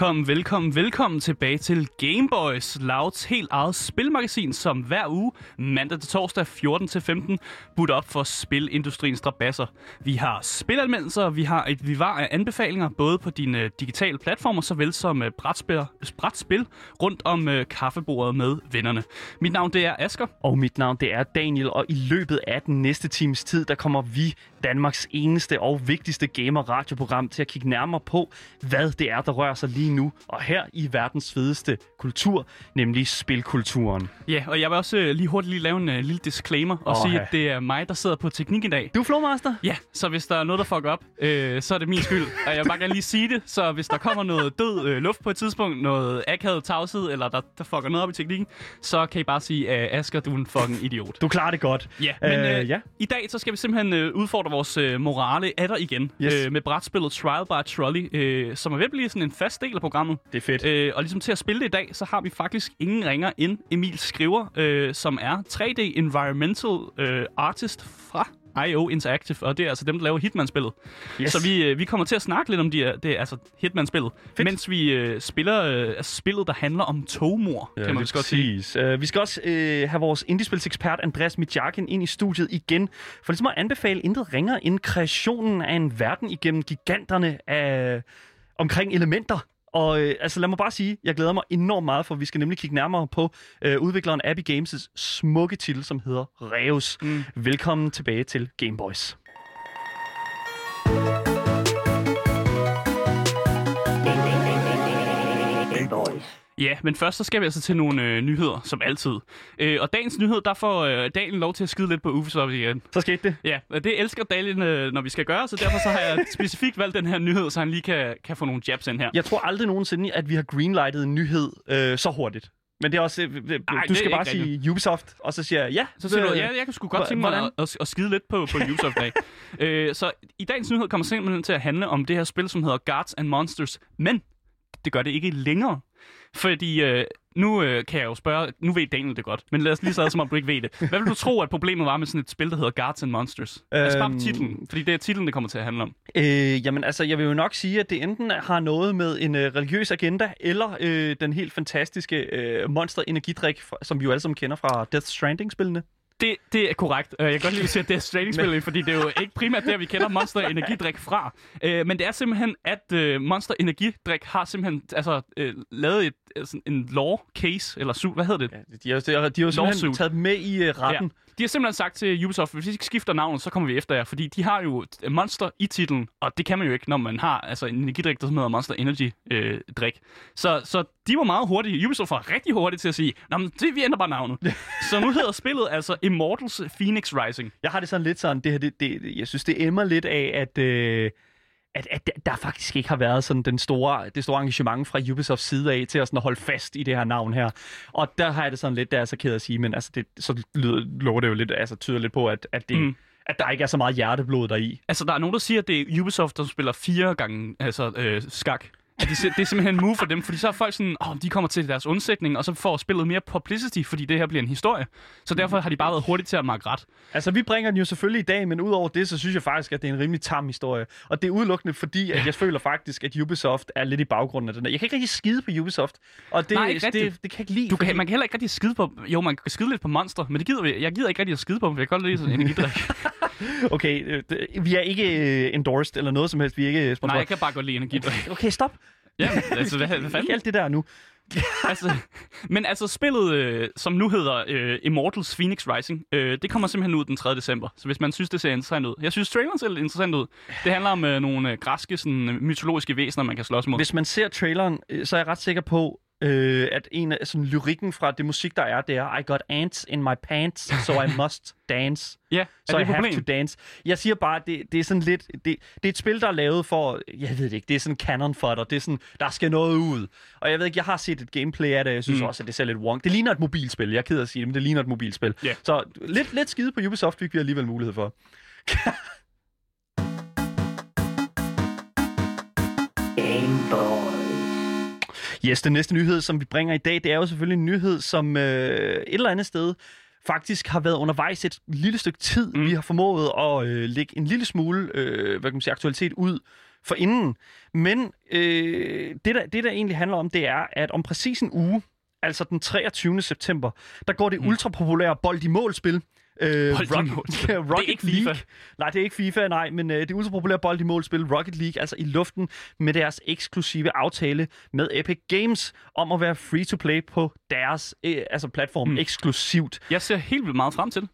Velkommen, velkommen, velkommen tilbage til Gameboys, Louds helt eget spilmagasin, som hver uge, mandag til torsdag 14 til 15, budt op for spilindustriens drabasser. Vi har spilanmeldelser, vi har et vivar af anbefalinger, både på dine øh, digitale platformer, såvel som øh, brætspil, brætspil rundt om øh, kaffebordet med vennerne. Mit navn det er Asker. Og mit navn det er Daniel, og i løbet af den næste times tid, der kommer vi, Danmarks eneste og vigtigste gamer-radioprogram, til at kigge nærmere på, hvad det er, der rører sig lige nu, og her i verdens fedeste kultur, nemlig spilkulturen. Ja, og jeg vil også uh, lige hurtigt lige lave en uh, lille disclaimer og Åh, sige, ja. at det er mig, der sidder på teknik i dag. Du er Flowmaster? Ja, så hvis der er noget, der fucker op, øh, så er det min skyld. Og jeg vil bare gerne lige sige det, så hvis der kommer noget død øh, luft på et tidspunkt, noget akavet tavshed, eller der, der fucker noget op i teknikken, så kan I bare sige, at Asger, du er en fucking idiot. Du klarer det godt. Ja, men Øh, øh, ja. ja. i dag så skal vi simpelthen øh, udfordre vores øh, morale atter igen. Yes. Øh, med brætspillet Trial by Trolley, øh, som er ved at blive sådan en fast del af programmet. Det er fedt. Øh, og ligesom til at spille det i dag, så har vi faktisk ingen ringer end Emil Skriver, øh, som er 3D Environmental øh, Artist fra IO Interactive, og det er altså dem, der laver Hitman-spillet. Yes. Så vi, øh, vi kommer til at snakke lidt om de, her- det, er altså Hitman-spillet, Fedt. mens vi øh, spiller øh, altså spillet, der handler om togmor, kan man godt sige. Uh, vi skal også uh, have vores indiespilsekspert Andreas Mitjakin ind i studiet igen, for ligesom at anbefale intet ringer end kreationen af en verden igennem giganterne af omkring elementer. Og øh, altså lad mig bare sige, jeg glæder mig enormt meget, for vi skal nemlig kigge nærmere på øh, udvikleren Abby Games' smukke titel, som hedder Reus. Mm. Velkommen tilbage til Gameboys. Ja, men først så skal vi altså til nogle øh, nyheder, som altid. Øh, og dagens nyhed, der får øh, Daniel lov til at skide lidt på Ubisoft igen. Så skete det. Ja, og det elsker Daniel, øh, når vi skal gøre, så derfor så har jeg specifikt valgt den her nyhed, så han lige kan, kan få nogle jabs ind her. Jeg tror aldrig nogensinde, at vi har greenlightet en nyhed øh, så hurtigt. Men det er også... Øh, øh, Ej, du skal bare sige Ubisoft, og så siger jeg ja. Så siger øh, du, ja, jeg kan sgu godt tænke mig at, at, at skide lidt på, på Ubisoft dag. øh, så i dagens nyhed kommer simpelthen til at handle om det her spil, som hedder Guards and Monsters. Men det gør det ikke længere. Fordi øh, nu øh, kan jeg jo spørge, nu ved Daniel det godt, men lad os lige så som om du ikke ved det. Hvad vil du tro, at problemet var med sådan et spil, der hedder Guards and Monsters? Øhm... Altså bare på Øhm. titlen, fordi det er titlen, det kommer til at handle om. Øh, jamen altså, jeg vil jo nok sige, at det enten har noget med en øh, religiøs agenda, eller øh, den helt fantastiske øh, monster energidrik, fra- som vi jo alle sammen kender fra Death Stranding-spillene. Det, det er korrekt. Øh, Jeg kan godt lide, at siger, at det er trading fordi det er jo ikke primært der, vi kender Monster Energidrik fra. Øh, Men det er simpelthen, at øh, Monster Energidrik har simpelthen altså, lavet et, sådan en law case, eller su- hvad hedder det? Ja, de har, de har, de har simpelthen Lawsuit. taget med i retten. De har simpelthen sagt til Ubisoft, hvis I ikke skifter navnet, så kommer vi efter jer, fordi de har jo Monster i titlen, og det kan man jo ikke, når man har altså, en energidrik, der hedder Monster Energy øh, drik. Så, så de var meget hurtige. Ubisoft var rigtig hurtige til at sige, Nå, men det, vi ændrer bare navnet. så nu hedder spillet altså Immortals Phoenix Rising. Jeg har det sådan lidt sådan, det her, det, det, jeg synes, det emmer lidt af, at... Øh, at, at der- faktisk ikke har været sådan den store, det store engagement fra Ubisofts side af til at, sådan at holde fast i det her navn her. Og der har jeg det sådan lidt, der er så ked at sige, men altså det, så lyder, lover det jo lidt, altså tyder lidt på, at, at, det, mm. at der ikke er så meget hjerteblod deri. Altså, der er nogen, der siger, at det er Ubisoft, der spiller fire gange altså, øh, skak. At det, det er simpelthen en move for dem, fordi så er folk sådan, åh, de kommer til deres undsætning, og så får spillet mere publicity, fordi det her bliver en historie. Så derfor har de bare været hurtigt til at markere ret. Altså, vi bringer den jo selvfølgelig i dag, men udover det, så synes jeg faktisk, at det er en rimelig tam historie. Og det er udelukkende fordi, at jeg føler faktisk, at Ubisoft er lidt i baggrunden af den der. Jeg kan ikke rigtig skide på Ubisoft, og det, Nej, ikke det, det, det kan jeg ikke lide. Du kan, fordi- man kan heller ikke rigtig skide på... Jo, man kan skide lidt på Monster, men det gider vi. Jeg gider ikke rigtig at skide på dem, for jeg kan godt lide sådan en energidrik. Okay, øh, det, vi er ikke øh, endorsed eller noget som helst. Vi er ikke Nej, sponsoreret. jeg kan bare godt lide energidrik. Okay, stop. Ja, altså, hvad, hvad Ikke fanden? alt det der nu. altså, men altså, spillet, øh, som nu hedder øh, Immortals Phoenix Rising, øh, det kommer simpelthen ud den 3. december. Så hvis man synes, det ser interessant ud. Jeg synes, traileren ser lidt interessant ud. Det handler om øh, nogle øh, græske, sådan, mytologiske væsener, man kan slås mod. Hvis man ser traileren, øh, så er jeg ret sikker på, øh, at en af sådan, lyrikken fra det musik, der er, det er I got ants in my pants, so I must dance. Ja, Så det I et have problem? to dance. Jeg siger bare, at det, det er sådan lidt... Det, det er et spil, der er lavet for... Jeg ved det ikke, det er sådan canon for dig. Det er sådan, der skal noget ud. Og jeg ved ikke, jeg har set et gameplay af det, jeg synes Mm. også, at det ser lidt wonk. Det ligner et mobilspil. Jeg er ked af at sige det, men det ligner et mobilspil. Ja. Så lidt, lidt skide på Ubisoft fik vi alligevel mulighed for. Yes, den næste nyhed, som vi bringer i dag, det er jo selvfølgelig en nyhed, som øh, et eller andet sted faktisk har været undervejs et lille stykke tid. Mm. Vi har formået at øh, lægge en lille smule øh, hvad kan man sige, aktualitet ud for inden. Men øh, det, der, det, der egentlig handler om, det er, at om præcis en uge, altså den 23. september, der går det mm. ultrapopulære bold i målspil. Øh, Bold Rocket, det er ikke FIFA. League. Nej, det er ikke FIFA, nej, men øh, det ultrapopulære bold i målspil Rocket League, altså i luften med deres eksklusive aftale med Epic Games om at være free to play på deres øh, altså platform mm. eksklusivt. Jeg ser helt vildt meget frem til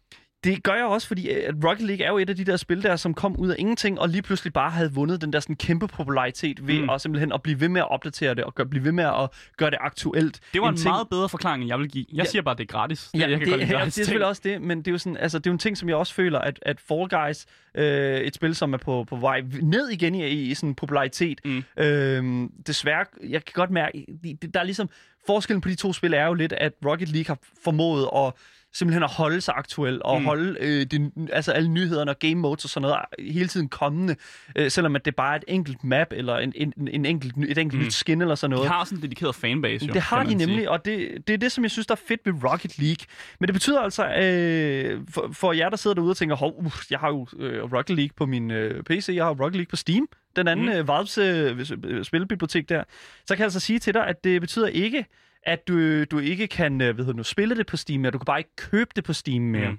det. Gør jeg også, fordi øh, at Rocket League er jo et af de der spil der, som kom ud af ingenting, og lige pludselig bare havde vundet den der sådan kæmpe popularitet ved mm. at simpelthen at blive ved med at opdatere det, og gøre, blive ved med at gøre det aktuelt. Det var en, en ting... meget bedre forklaring, end jeg vil give. Jeg ja. siger bare, at det er gratis. Ja, jeg kan det, godt lide gratis det er selvfølgelig også det, men det er jo sådan, altså, det er jo en ting, som jeg også føler, at, at Fall Guys, øh, et spil, som er på, på vej ned igen i, i sådan popularitet, mm. øh, desværre, jeg kan godt mærke, der er ligesom, forskellen på de to spil er jo lidt, at Rocket League har formået at simpelthen at holde sig aktuel og mm. holde øh, det, altså alle nyhederne og game modes og sådan noget hele tiden kommende, øh, selvom at det bare er et enkelt map eller en, en, en enkelt, et enkelt mm. nyt skin eller sådan noget. De har sådan en dedikeret fanbase jo, Det har de nemlig, sige. og det, det er det, som jeg synes, der er fedt ved Rocket League. Men det betyder altså, øh, for, for jer, der sidder derude og tænker, hov, uh, jeg har jo øh, Rocket League på min øh, PC, jeg har Rocket League på Steam, den anden mm. øh, Valves øh, spilbibliotek der, så kan jeg altså sige til dig, at det betyder ikke, at du, du ikke kan øh, ved du, spille det på Steam mere. Du kan bare ikke købe det på Steam mere. Mm.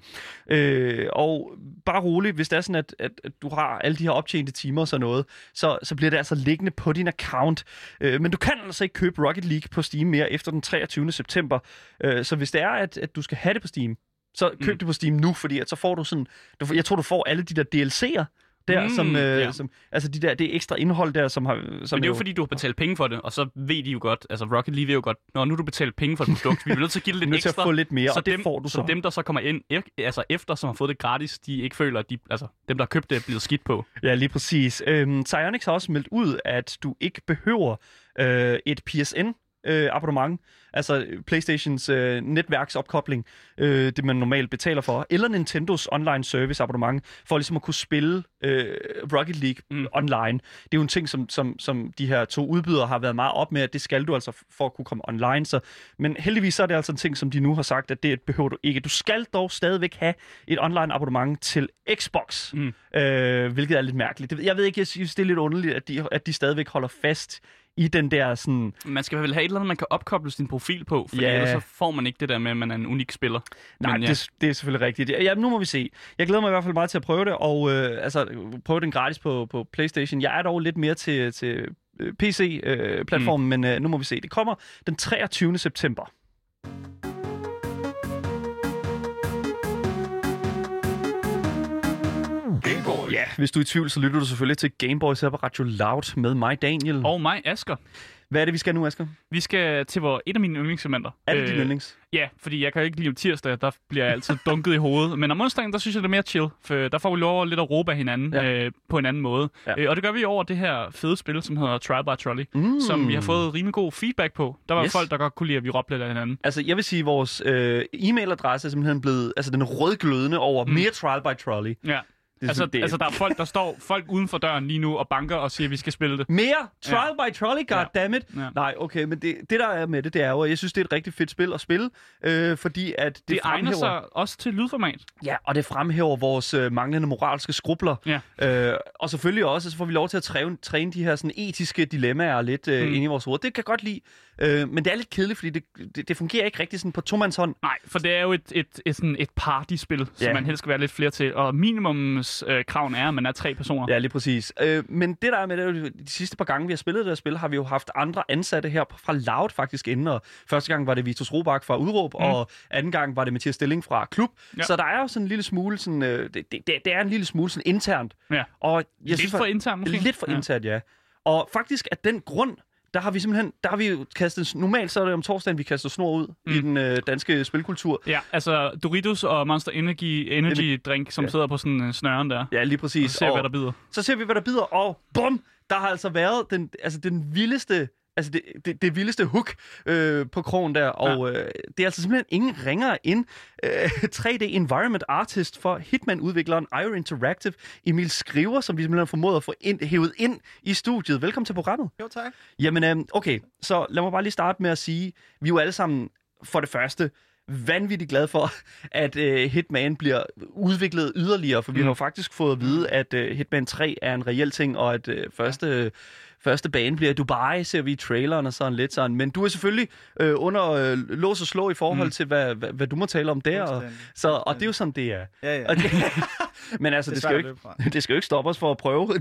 Øh, og bare roligt, hvis det er sådan, at, at, at du har alle de her optjente timer og sådan noget, så, så bliver det altså liggende på din account. Øh, men du kan altså ikke købe Rocket League på Steam mere efter den 23. september. Øh, så hvis det er, at, at du skal have det på Steam, så køb mm. det på Steam nu, fordi at så får du sådan... Du, jeg tror, du får alle de der DLC'er, der, mm, som, øh, ja. som, altså de der, det ekstra indhold der, som har... Som Men det er jo, fordi, du har betalt penge for det, og så ved de jo godt, altså Rocket League ved jo godt, når nu du betalt penge for et produkt, vi er nødt til at give det lidt ekstra. til at få lidt mere, så og det dem, får du så. Så dem, der så kommer ind altså efter, som har fået det gratis, de ikke føler, at de, altså dem, der har købt det, er blevet skidt på. Ja, lige præcis. Øhm, Psyonix har også meldt ud, at du ikke behøver øh, et PSN øh, abonnement, altså PlayStations øh, netværksopkobling, øh, det man normalt betaler for, eller Nintendos online service abonnement, for ligesom at kunne spille øh, Rocket League mm. online. Det er jo en ting, som, som, som de her to udbydere har været meget op med, at det skal du altså for at kunne komme online. Så, men heldigvis så er det altså en ting, som de nu har sagt, at det behøver du ikke. Du skal dog stadigvæk have et online abonnement til Xbox, mm. øh, hvilket er lidt mærkeligt. Jeg ved ikke, jeg synes, det er lidt underligt, at de, at de stadigvæk holder fast i den der sådan... Man skal vel have et eller andet, man kan opkoble sin profil på, for ja. ellers så får man ikke det der med, at man er en unik spiller. Nej, Men, ja. det, det er selvfølgelig rigtigt. Ja, nu må vi se. Jeg glæder mig i hvert fald meget til at prøve det, og øh, altså, prøve den gratis på, på PlayStation. Jeg er dog lidt mere til, til øh, PC-platformen, øh, mm. men øh, nu må vi se. Det kommer den 23. september. Ja, hvis du er i tvivl, så lytter du selvfølgelig til Gameboys her på Radio Loud med mig, Daniel. Og mig, Asker. Hvad er det, vi skal nu, Asger? Vi skal til hvor et af mine yndlingselementer. Er det øh, din yndlings? Ja, fordi jeg kan ikke lide om tirsdag, der bliver jeg altid dunket i hovedet. Men om onsdagen, der synes jeg, det er mere chill, for der får vi lov lidt at råbe af hinanden ja. øh, på en anden måde. Ja. Øh, og det gør vi over det her fede spil, som hedder Trial by Trolley, mm. som vi har fået rimelig god feedback på. Der var yes. folk, der godt kunne lide, at vi råbte lidt af hinanden. Altså, jeg vil sige, at vores øh, e-mailadresse er simpelthen blevet, altså den rødglødende over mm. mere Trial by Trolley. Ja. Det altså, det... altså, der er folk, der står folk uden for døren lige nu og banker og siger, at vi skal spille det. Mere? Trial ja. by Trolley, goddammit. Ja. Ja. Nej, okay, men det, det, der er med det, det er jo, at jeg synes, det er et rigtig fedt spil at spille, øh, fordi at det, det fremhæver... egner sig også til lydformat. Ja, og det fremhæver vores øh, manglende moralske skrubler. Ja. Øh, og selvfølgelig også, så får vi lov til at træne, træne de her sådan, etiske dilemmaer lidt øh, mm. ind i vores hoved. Det kan jeg godt lide. Øh, men det er lidt kedeligt, fordi det, det, det fungerer ikke rigtig sådan på tomands hånd. Nej, for det er jo et, et, et, sådan et partyspil, ja. som man helst skal være lidt flere til. Og minimumskraven øh, er, at man er tre personer. Ja, lige præcis. Øh, men det der er med det, de sidste par gange, vi har spillet det her spil, har vi jo haft andre ansatte her fra Loud faktisk inden. Og første gang var det Vitus Robak fra Udråb, mm. og anden gang var det Mathias Stilling fra Klub. Ja. Så der er jo sådan en lille smule sådan, øh, det, det, det, er en lille smule sådan internt. Ja. Og jeg lidt synes, for internt måske? Lidt for ja. internt, ja. Og faktisk at den grund, der har vi simpelthen, der har vi jo kastet, normalt så er det om torsdagen, vi kaster snor ud mm. i den øh, danske spilkultur. Ja, altså Doritos og Monster Energy, Energy drink, som ja. sidder på sådan en snøren der. Ja, lige præcis. Og så ser vi, hvad der bider. Så ser vi, hvad der bider, og bum, der har altså været den, altså den vildeste altså det, det, det vildeste hook øh, på krogen der, og ja. øh, det er altså simpelthen ingen ringere end øh, 3D Environment Artist for Hitman-udvikleren IO Interactive, Emil Skriver, som vi simpelthen har formået at få ind, hævet ind i studiet. Velkommen til programmet. Jo, tak. Jamen, øh, okay, så lad mig bare lige starte med at sige, vi er jo alle sammen for det første vanvittigt glad for, at uh, Hitman bliver udviklet yderligere, for vi Mm. har jo faktisk fået at vide, at uh, Hitman 3 er en reel ting, og at uh, første... Første bane bliver Dubai, ser vi i traileren og sådan lidt sådan. Men du er selvfølgelig øh, under øh, lås og slå i forhold Mm. til, hvad, hvad, hvad du må tale om der. Og, så, og det er jo sådan, det er. Ja, ja. Det, men altså, Det det, skal jo ikke, det skal jo ikke stoppe os for at prøve.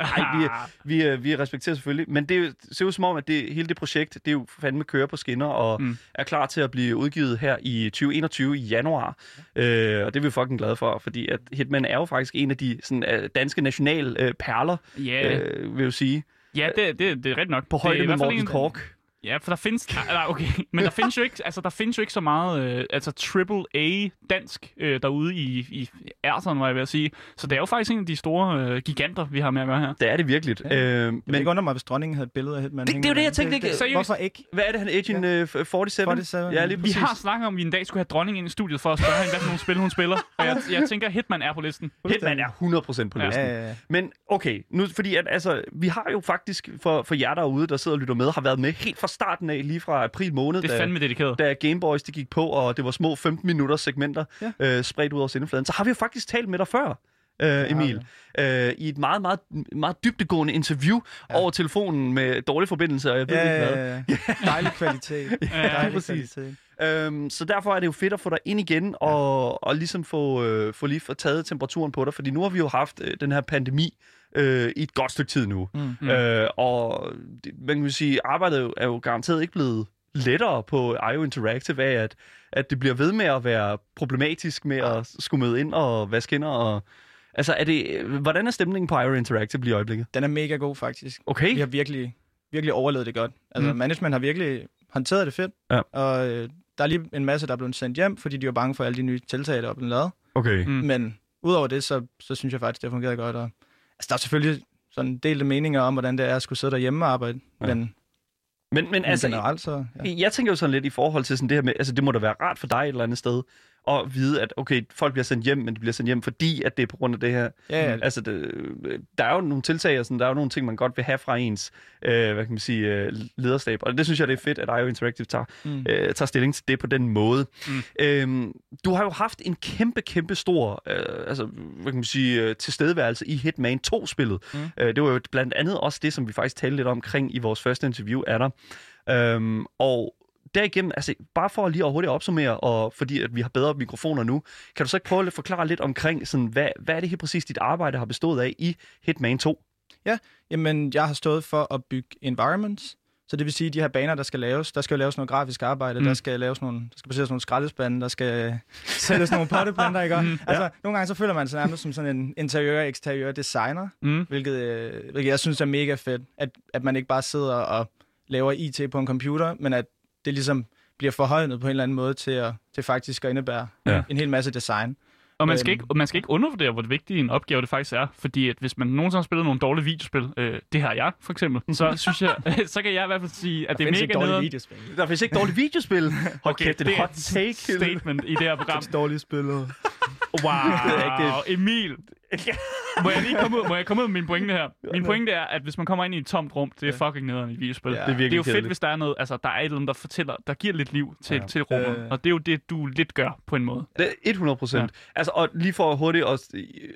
Nej, vi, vi, øh, vi respekterer selvfølgelig. Men det er ser ud som om, at det, hele det projekt, det er jo fandme kører på skinner, og Mm. er klar til at blive udgivet her i 2021 i januar. Øh, og det er vi fucking glade for, fordi at Hitman er jo faktisk en af de sådan, øh, danske national øh, perler, Ja, øh, vil jeg sige. Ja det, det, det er rigtigt nok. På Det er højde med Morten en- Kork. Ja, for der findes... Nej, okay. Men der findes jo ikke, altså, der findes jo ikke så meget øh, altså triple A dansk øh, derude i, i ærteren, var jeg ved at sige. Så det er jo faktisk en af de store øh, giganter, vi har med at gøre her. Det er det virkelig. Ja. Øh, Jeg men ikke undre mig, hvis dronningen havde et billede af Hitman. Det- det er jo det, jeg tænkte ikke. Seriøst? Hvorfor ikke? hvad er det, han Agent øh, 47? 47, Ja, lige Vi har snakket om, at vi en dag skulle have dronningen ind i studiet for at spørge hende, hvad for nogle spil hun spiller. Og jeg, jeg tænker, at Hitman er på listen. Hitman er 100% på Ja. listen. Ja, ja, ja. Men okay, nu, fordi at, altså, vi har jo faktisk, for, for jer derude, der sidder og lytter med, har været med helt fra starten af, lige fra april måned, Det er da, fandme dedikeret. da Gameboys de gik på, og det var små 15 minutters segmenter Ja. øh, spredt ud over sendefladen. Så har vi jo faktisk talt med dig før, øh, Emil, øh, i et meget, meget, meget dybdegående interview ja. Ja. over telefonen med dårlig forbindelse, og jeg ved Ja, ikke hvad. ja, ja. Dejlig kvalitet. Dejlig præcis. kvalitet. Øhm, så derfor er det jo fedt at få dig ind igen og, og ligesom få, øh, få lige få taget temperaturen på dig, fordi nu har vi jo haft øh, den her pandemi øh, i et godt stykke tid nu. Mm. Mm. Øh, og det, man kan jo sige, arbejdet er jo- er garanteret ikke blevet lettere på IO Interactive af, at, at det bliver ved med at være problematisk med at skulle møde ind og vaske ind og... Altså, er det, hvordan er stemningen på IO Interactive lige i øjeblikket? Den er mega god, faktisk. Okay. Vi har virkelig, virkelig overlevet det godt. Altså, Mm. mm. management har virkelig håndteret det fedt. Ja. Og øh, der er lige en masse, der er blevet sendt hjem, fordi de var bange for alle de nye tiltag, der er blevet lavet. Okay. Mm. Men udover det, så, så synes jeg faktisk, det har fungeret godt. Og, altså, der er selvfølgelig sådan delte meninger om, hvordan det er at skulle sidde derhjemme og arbejde. Ja. Men, Men, men men altså, generelt så... Ja. Jeg tænker jo sådan lidt i forhold til sådan det her med, altså det må da være rart for dig et eller andet sted, at vide, at okay, folk bliver sendt hjem, men de bliver sendt hjem, fordi at det er på grund af det her. Ja, ja. Altså, det, der er jo nogle tiltag, og sådan, der er jo nogle ting, man godt vil have fra ens, øh, hvad kan man sige, øh, lederstab. Og det synes jeg, det er fedt, at IO Interactive tager, Mm. øh, tager stilling til det på den måde. Mm. Øhm, du har jo haft en kæmpe, kæmpe stor øh, altså, hvad kan man sige, øh, tilstedeværelse i Hitman 2-spillet. Mm. Øh, det var jo blandt andet også det, som vi faktisk talte lidt omkring i vores første interview af dig. Øhm, og derigennem, altså bare for lige at hurtigt opsummere, og fordi at vi har bedre mikrofoner nu, kan du så ikke prøve at forklare lidt omkring, sådan, hvad, hvad er det helt præcis, dit arbejde har bestået af i Hitman 2? Jamen, jeg har stået for at bygge environments. Så det vil sige, at de her baner, der skal laves, der skal jo laves noget grafisk arbejde, Mm. der skal laves nogle, der skal baseres nogle skraldespande, der skal sættes nogle potteplanter, ikke? Mm, altså, nogle gange så føler man sig nærmest som sådan en interiør-eksteriør designer, Mm. hvilket, øh, hvilket jeg synes er mega fedt, at, at man ikke bare sidder og laver IT på en computer, men at det ligesom bliver forhøjet på en eller anden måde til, at, til faktisk at indebære Ja. en hel masse design. Og man skal, Øhm. ikke, man skal ikke undervurdere, hvor vigtig en opgave det faktisk er. Fordi at hvis man nogensinde har spillet nogle dårlige videospil, øh, det har jeg for eksempel, så synes jeg, så kan jeg i hvert fald sige, at det er mega dårlige nederen. videospil. Der findes ikke dårlige videospil. Hold Okay, kæft, det er et hot take. statement i det her program. Dårlige spillet. Wow, ikke Emil. Må jeg lige komme ud, må jeg komme ud med min pointe her? Min pointe er, at hvis man kommer ind i et tomt rum, det er fucking nederen i et videospil. Ja. Det er Det er jo fedt, kedeligt. hvis der er noget, altså der er et eller andet, der fortæller, der giver lidt liv til, Ja. til rummet. Øh. Og det er jo det, du lidt gør på en måde. Det er 100 procent. Ja. Altså, og lige for hurtigt at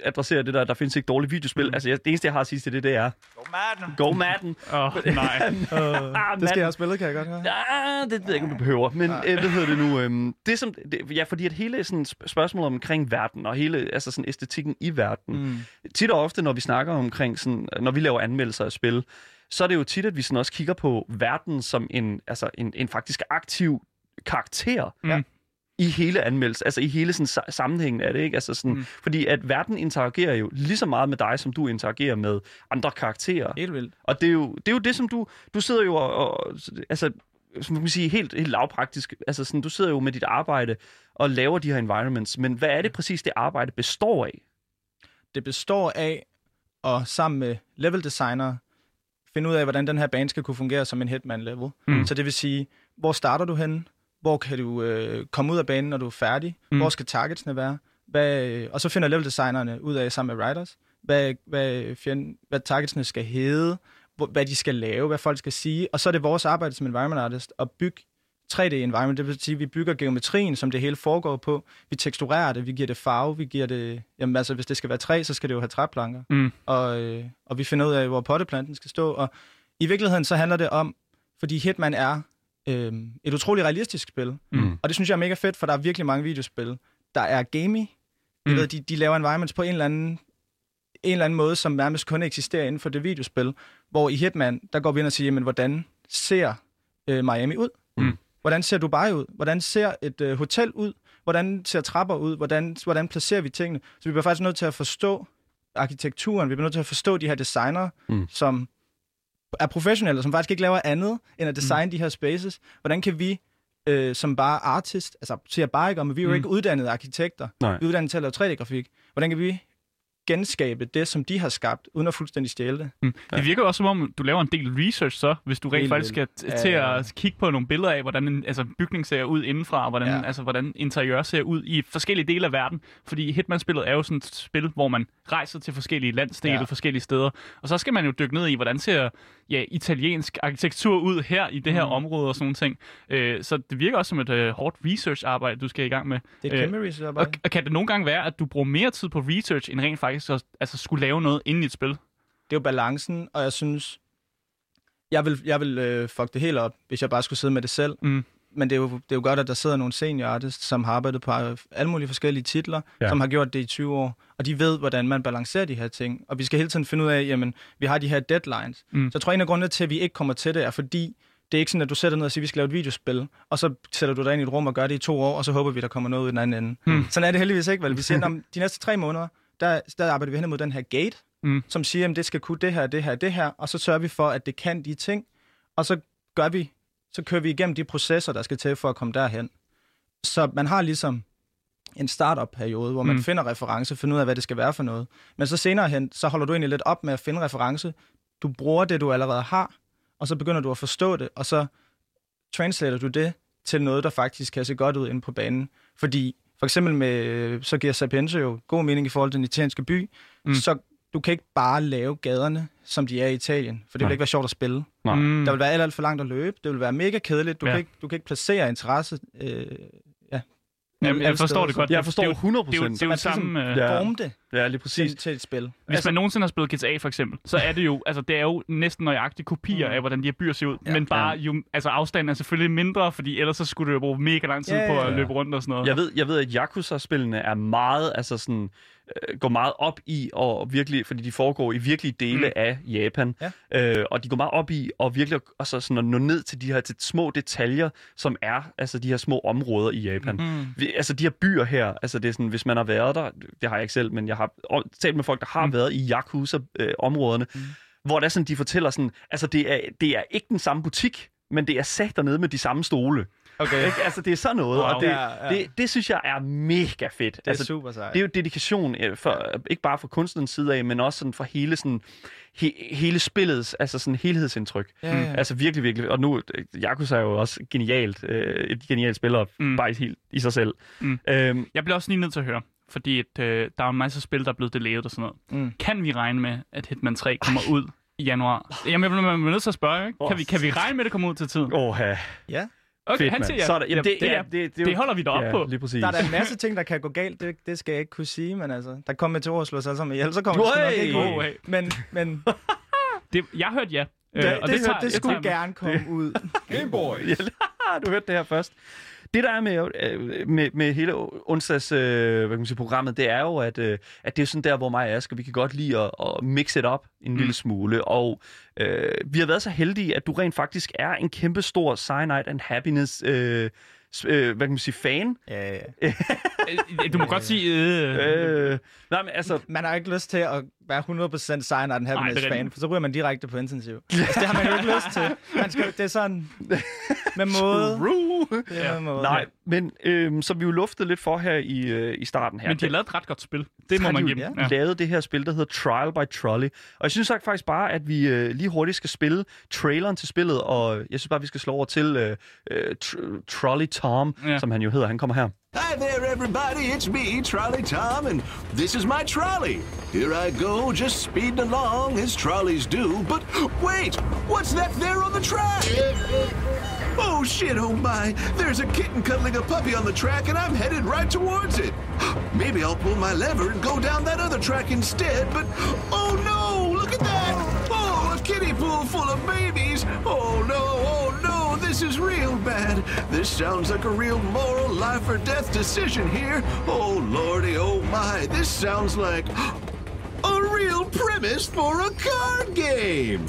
adressere det der, der findes ikke dårlige videospil. Mm. Altså, jeg, det eneste, jeg har at sige til det, det er, Go Madden! go Madden. Åh, oh, nej. Uh, Ah, det skal jeg have spillet, kan jeg godt høre. Ja, det ved jeg ikke, om du behøver. Men øh, hvad hedder det nu? Øhm, det som, det, ja, fordi at hele sådan, sp- spørgsmålet omkring verden, og hele altså sådan æstetikken i verden, mm. Mm. tit og ofte, når vi snakker omkring, sådan, når vi laver anmeldelser af spil, så er det jo tit, at vi sådan også kigger på verden som en, altså en, en faktisk aktiv karakter. Mm. I hele anmeldelsen, altså i hele sådan, sa- sammenhængen af det, ikke? Altså sådan, mm. Mm. Fordi at verden interagerer jo lige så meget med dig, som du interagerer med andre karakterer. Helt vildt. Og det er jo det, er jo det som du... Du sidder jo og... og altså, som man kan sige, helt, helt lavpraktisk. Altså sådan, du sidder jo med dit arbejde og laver de her environments. Men hvad er det præcis, det arbejde består af? Det består af at sammen med level designer finde ud af, hvordan den her bane skal kunne fungere som en hitman level. Mm. Så det vil sige, hvor starter du henne? Hvor kan du øh, komme ud af banen, når du er færdig? Mm. Hvor skal targetsene være? Hvad, øh, og så finder level designerne ud af sammen med writers, hvad, hvad, fjend, hvad targetsene skal hedde, hvor, hvad de skal lave, hvad folk skal sige. Og så er det vores arbejde som environment artist at bygge 3D-environment. Det vil sige, at vi bygger geometrien, som det hele foregår på. Vi teksturerer det, vi giver det farve, vi giver det... Jamen altså, hvis det skal være træ, så skal det jo have træplanker. Mm. Og, øh, og vi finder ud af, hvor potteplanten skal stå. Og i virkeligheden så handler det om, fordi Hitman er øh, et utroligt realistisk spil. Mm. Og det synes jeg er mega fedt, for der er virkelig mange videospil, der er gamey. Mm. Ved, de, de laver environments på en eller anden en eller anden måde, som nærmest kun eksisterer inden for det videospil. Hvor i Hitman, der går vi ind og siger, jamen, hvordan ser øh, Miami ud? Mm. Hvordan ser Dubai ud? Hvordan ser et øh, hotel ud? Hvordan ser trapper ud? Hvordan, hvordan placerer vi tingene? Så vi bliver faktisk nødt til at forstå arkitekturen. Vi bliver nødt til at forstå de her designer, Mm. som er professionelle, som faktisk ikke laver andet end at designe mm. de her spaces. Hvordan kan vi øh, som bare artist, altså siger bare ikke om, at vi er jo Mm. ikke uddannede arkitekter, Nej. vi er uddannet til at lave 3D-grafik. Hvordan kan vi genskabe det, som de har skabt, uden at fuldstændig stjæle det? Mm. Det virker også som om, du laver en del research så, hvis du rent Helt faktisk skal t- til Ja, ja. at kigge på nogle billeder af, hvordan en altså, bygning ser ud indenfra, og hvordan, Ja. altså, hvordan interiør ser ud i forskellige dele af verden. Fordi Hitman-spillet er jo sådan et spil, hvor man rejser til forskellige landsdele, ja. Ja. forskellige steder. Og så skal man jo dykke ned i, hvordan ser ja, italiensk arkitektur ud her i det her Mm. område og sådan nogle ting. Øh, så det virker også som et øh, hårdt research-arbejde, du skal i gang med. Det er Øh, et kæmpe research Og, arbejde. og kan det nogle gange være, at du bruger mere tid på research, end rent faktisk at altså, skulle lave noget inden i et spil? Det er jo balancen, og jeg synes, jeg vil, jeg vil øh, fuck det helt op, hvis jeg bare skulle sidde med det selv. Mm. Men det er, jo, det er jo godt, at der sidder nogle senior artists, som har arbejdet på alle mulige forskellige titler, Ja. som har gjort det i 20 år, og de ved, hvordan man balancerer de her ting. Og vi skal hele tiden finde ud af, jamen, vi har de her deadlines. Mm. Så jeg tror, en af grundene til, at vi ikke kommer til det, er fordi, det er ikke sådan, at du sætter ned og siger, at vi skal lave et videospil, og så sætter du dig ind i et rum og gør det i to år, og så håber vi, der kommer noget ud i den anden ende. Mm. Sådan er det heldigvis ikke, vel? Vi siger, om de næste tre måneder, der, der arbejder vi hen imod den her gate, Mm. som siger, at det skal kunne det her, det her, det her, og så sørger vi for, at det kan de ting, og så gør vi, så kører vi igennem de processer, der skal til for at komme derhen. Så man har ligesom en startup-periode, hvor man Mm. finder reference, finder ud af, hvad det skal være for noget. Men så senere hen, så holder du egentlig lidt op med at finde reference. Du bruger det, du allerede har, og så begynder du at forstå det, og så translater du det til noget, der faktisk kan se godt ud inde på banen. Fordi for eksempel med, så giver Sapienza jo god mening i forhold til den italienske by, Mm. mm. så du kan ikke bare lave gaderne, som de er i Italien, for det Nej. vil ikke være sjovt at spille. Nej. Mm. Der vil være alt, alt for langt at løbe, det vil være mega kedeligt, du, Ja. kan, ikke, du kan ikke placere interesse. Øh. Jamen, jeg forstår det godt. Jeg forstår det er jo- 100 Det er jo, det er jo det samme... Øh, Ja. Forme det Ja, lige præcis. til, til et spil. Hvis Altså- man nogensinde har spillet GTA for eksempel, så er det jo, altså det er jo næsten nøjagtige kopier Mm. af, hvordan de her byer ser ud. Ja. men bare jo, altså afstanden er selvfølgelig mindre, fordi ellers så skulle du jo bruge mega lang tid Ja, på ja, at ja. løbe rundt og sådan noget. Jeg ved, jeg ved at Yakuza-spillene er meget, altså sådan, øh, går meget op i, og virkelig, fordi de foregår i virkelige dele Mm. af Japan, Ja. øh, og de går meget op i og virkelig altså sådan at nå ned til de her til små detaljer, som er altså de her små områder i Japan. Mm. Vi, altså de her byer her, altså det er sådan, hvis man har været der, det har jeg ikke selv, men jeg har talt med folk, der har Mm. været i Yakuza-områderne, Mm. mm. hvor det er sådan, de fortæller sådan, altså det er, det er ikke den samme butik, men det er sat dernede med de samme stole. Okay, Ikke? Altså det er sådan noget, Wow. og det, Ja, ja. det, det synes jeg er mega fedt. det er altså, super sejt. det er jo dedikation, øh, for, ikke bare fra kunstnerens side af, men også sådan fra hele, sådan, he, hele spillets altså sådan helhedsindtryk. ja, ja. Altså virkelig, virkelig. Og nu, øh, Yakuza er jo også genialt, øh, et genialt spiller, Mm. bare i, helt, i sig selv. Mm. Øhm, Jeg bliver også lige nødt til at høre, fordi at, øh, der er en masse spil, der er blevet delayet og sådan noget. Mm. Kan vi regne med, at Hitman 3 kommer ud i januar? Jamen, jeg bliver, jeg bliver nødt til at spørge, ikke? Kan vi, kan vi regne med, at det kommer ud til tiden? åh, ja. Okay, fedt, han siger ja. Så er der, jamen, det, det, ja, er, det, det, det, det holder vi da op ja, på. lige præcis. Der er da en masse ting, der kan gå galt, det, det skal jeg ikke kunne sige, men altså, der kommer til at slå sig alle sammen ihjel, så kommer det nok ikke Oh, hey. Men, men Det, jeg hørte ja. det, Øh, det, og det, tager- det, jeg skulle gerne komme ud. Gameboy. Du hørte det her først. Det der er med, øh, med, med hele onsdags øh, hvad kan man sige, programmet, det er jo, at, øh, at det er sådan der, hvor mig og Asger, vi kan godt lide at, at mixe det op en mm. lille smule. Og øh, vi har været så heldige, at du rent faktisk er en kæmpe stor Cyanide and Happiness øh, øh, hvad kan man sige, fan. Ja, ja. Øh, Du må godt sige... Øh, Øh, nej, men altså, Man har ikke lyst til at være 100% sign af den det er happiness fan, for så ryger man direkte på intensiv. Altså, det har man jo ikke lyst til. Man skal, det er sådan med måde. True. Det er Ja. med måde. Nej, men øh, som vi jo luftede lidt for her i, øh, i starten her. men de har lavet et ret godt spil. Det må har man give dem. ja. lavet det her spil, der hedder Trial by Trolley. Og jeg synes faktisk bare, at vi øh, lige hurtigt skal spille traileren til spillet, og jeg synes bare, vi skal slå over til øh, øh, tr- Trolley Tom, ja. som han jo hedder. Han kommer her. Hi there, everybody. It's me, Trolley Tom, and this is my trolley. Here I go, just speeding along as trolleys do. But wait, what's that there on the track? Oh shit, oh my. There's a kitten cuddling a puppy on the track and I'm headed right towards it. Maybe I'll pull my lever and go down that other track instead, but oh no, look at that. Oh, a kiddie pool full of babies. Oh no, oh this is real bad. This sounds like a real moral life or death decision here. Oh lordy, oh my. This sounds like a real premise for a card game.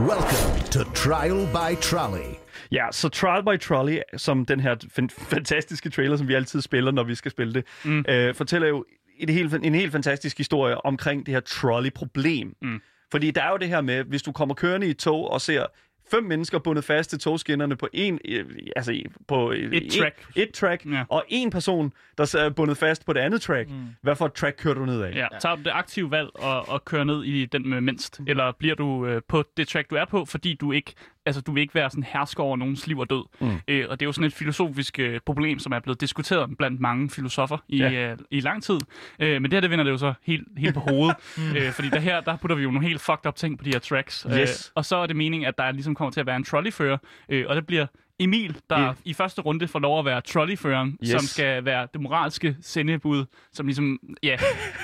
Welcome to Trial by Trolley. Ja, så Trial by Trolley, som den her fan- fantastiske trailer, som vi altid spiller, når vi skal spille det, mm. øh, fortæller jo et helt, en helt fantastisk historie omkring det her trolley-problem. Mm. Fordi der er jo det her med, hvis du kommer kørende i et tog og ser fem mennesker bundet fast til togskinnerne på en, øh, altså på øh, Et track. et, et track, Ja. og en person, der er bundet fast på det andet track. Mm. Hvad for et track kører du ned af? Ja, tager du det aktive valg og, og kører ned i den med mindst? Eller bliver du øh, på det track, du er på, fordi du ikke altså, du vil ikke være sådan hersker over nogens liv og død? Mm. Øh, og det er jo sådan et filosofisk øh, problem, som er blevet diskuteret blandt mange filosofer i, Ja. øh, i lang tid. Øh, men det her, det vender det jo så helt, helt på hovedet. øh, fordi der her, der putter vi jo nogle helt fucked up ting på de her tracks. Yes. Øh, og så er det meningen, at der ligesom kommer til at være en trolleyfører, øh, og det bliver Emil, der yeah. i første runde får lov at være trolleyføreren, yes. som skal være det moralske sendebud, som ligesom ja,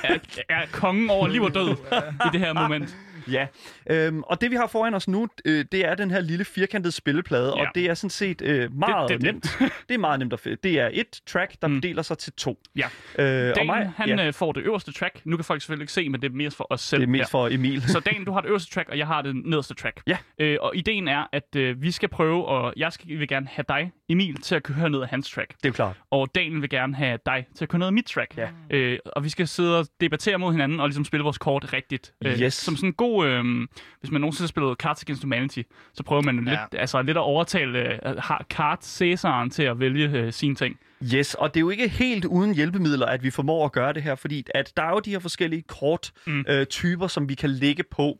er, er kongen over liv og død i det her moment. Ja, øhm, og det vi har foran os nu, øh, det er den her lille firkantede spilleplade, Ja. og det er sådan set øh, meget Det- det- nemt. Det er meget nemt at finde. Det er et track, der mm. deler sig til to. Ja. Øh, Dan, mig, han ja, øh, får det øverste track. Nu kan folk selvfølgelig ikke se, men det er mest for os selv. det er mest her. for Emil. Så Dan, du har det øverste track, og jeg har det nederste track. Ja. Øh, og ideen er, at øh, vi skal prøve, og jeg skal, vil gerne have dig, Emil, til at køre ned af hans track. det er klart. Og Daniel vil gerne have dig til at køre ned af mit track. Ja. Øh, og vi skal sidde og debattere mod hinanden, og ligesom spille vores kort rigtigt. Øh, Yes. Som sådan en god... Øh, hvis man nogensinde har spillet Cards Against Humanity, så prøver man ja. lidt, altså lidt at overtale øh, Card Cæsaren til at vælge øh, sine ting. Yes, og det er jo ikke helt uden hjælpemidler, at vi formår at gøre det her, fordi at der er jo de her forskellige korttyper, mm. øh, typer, som vi kan lægge på.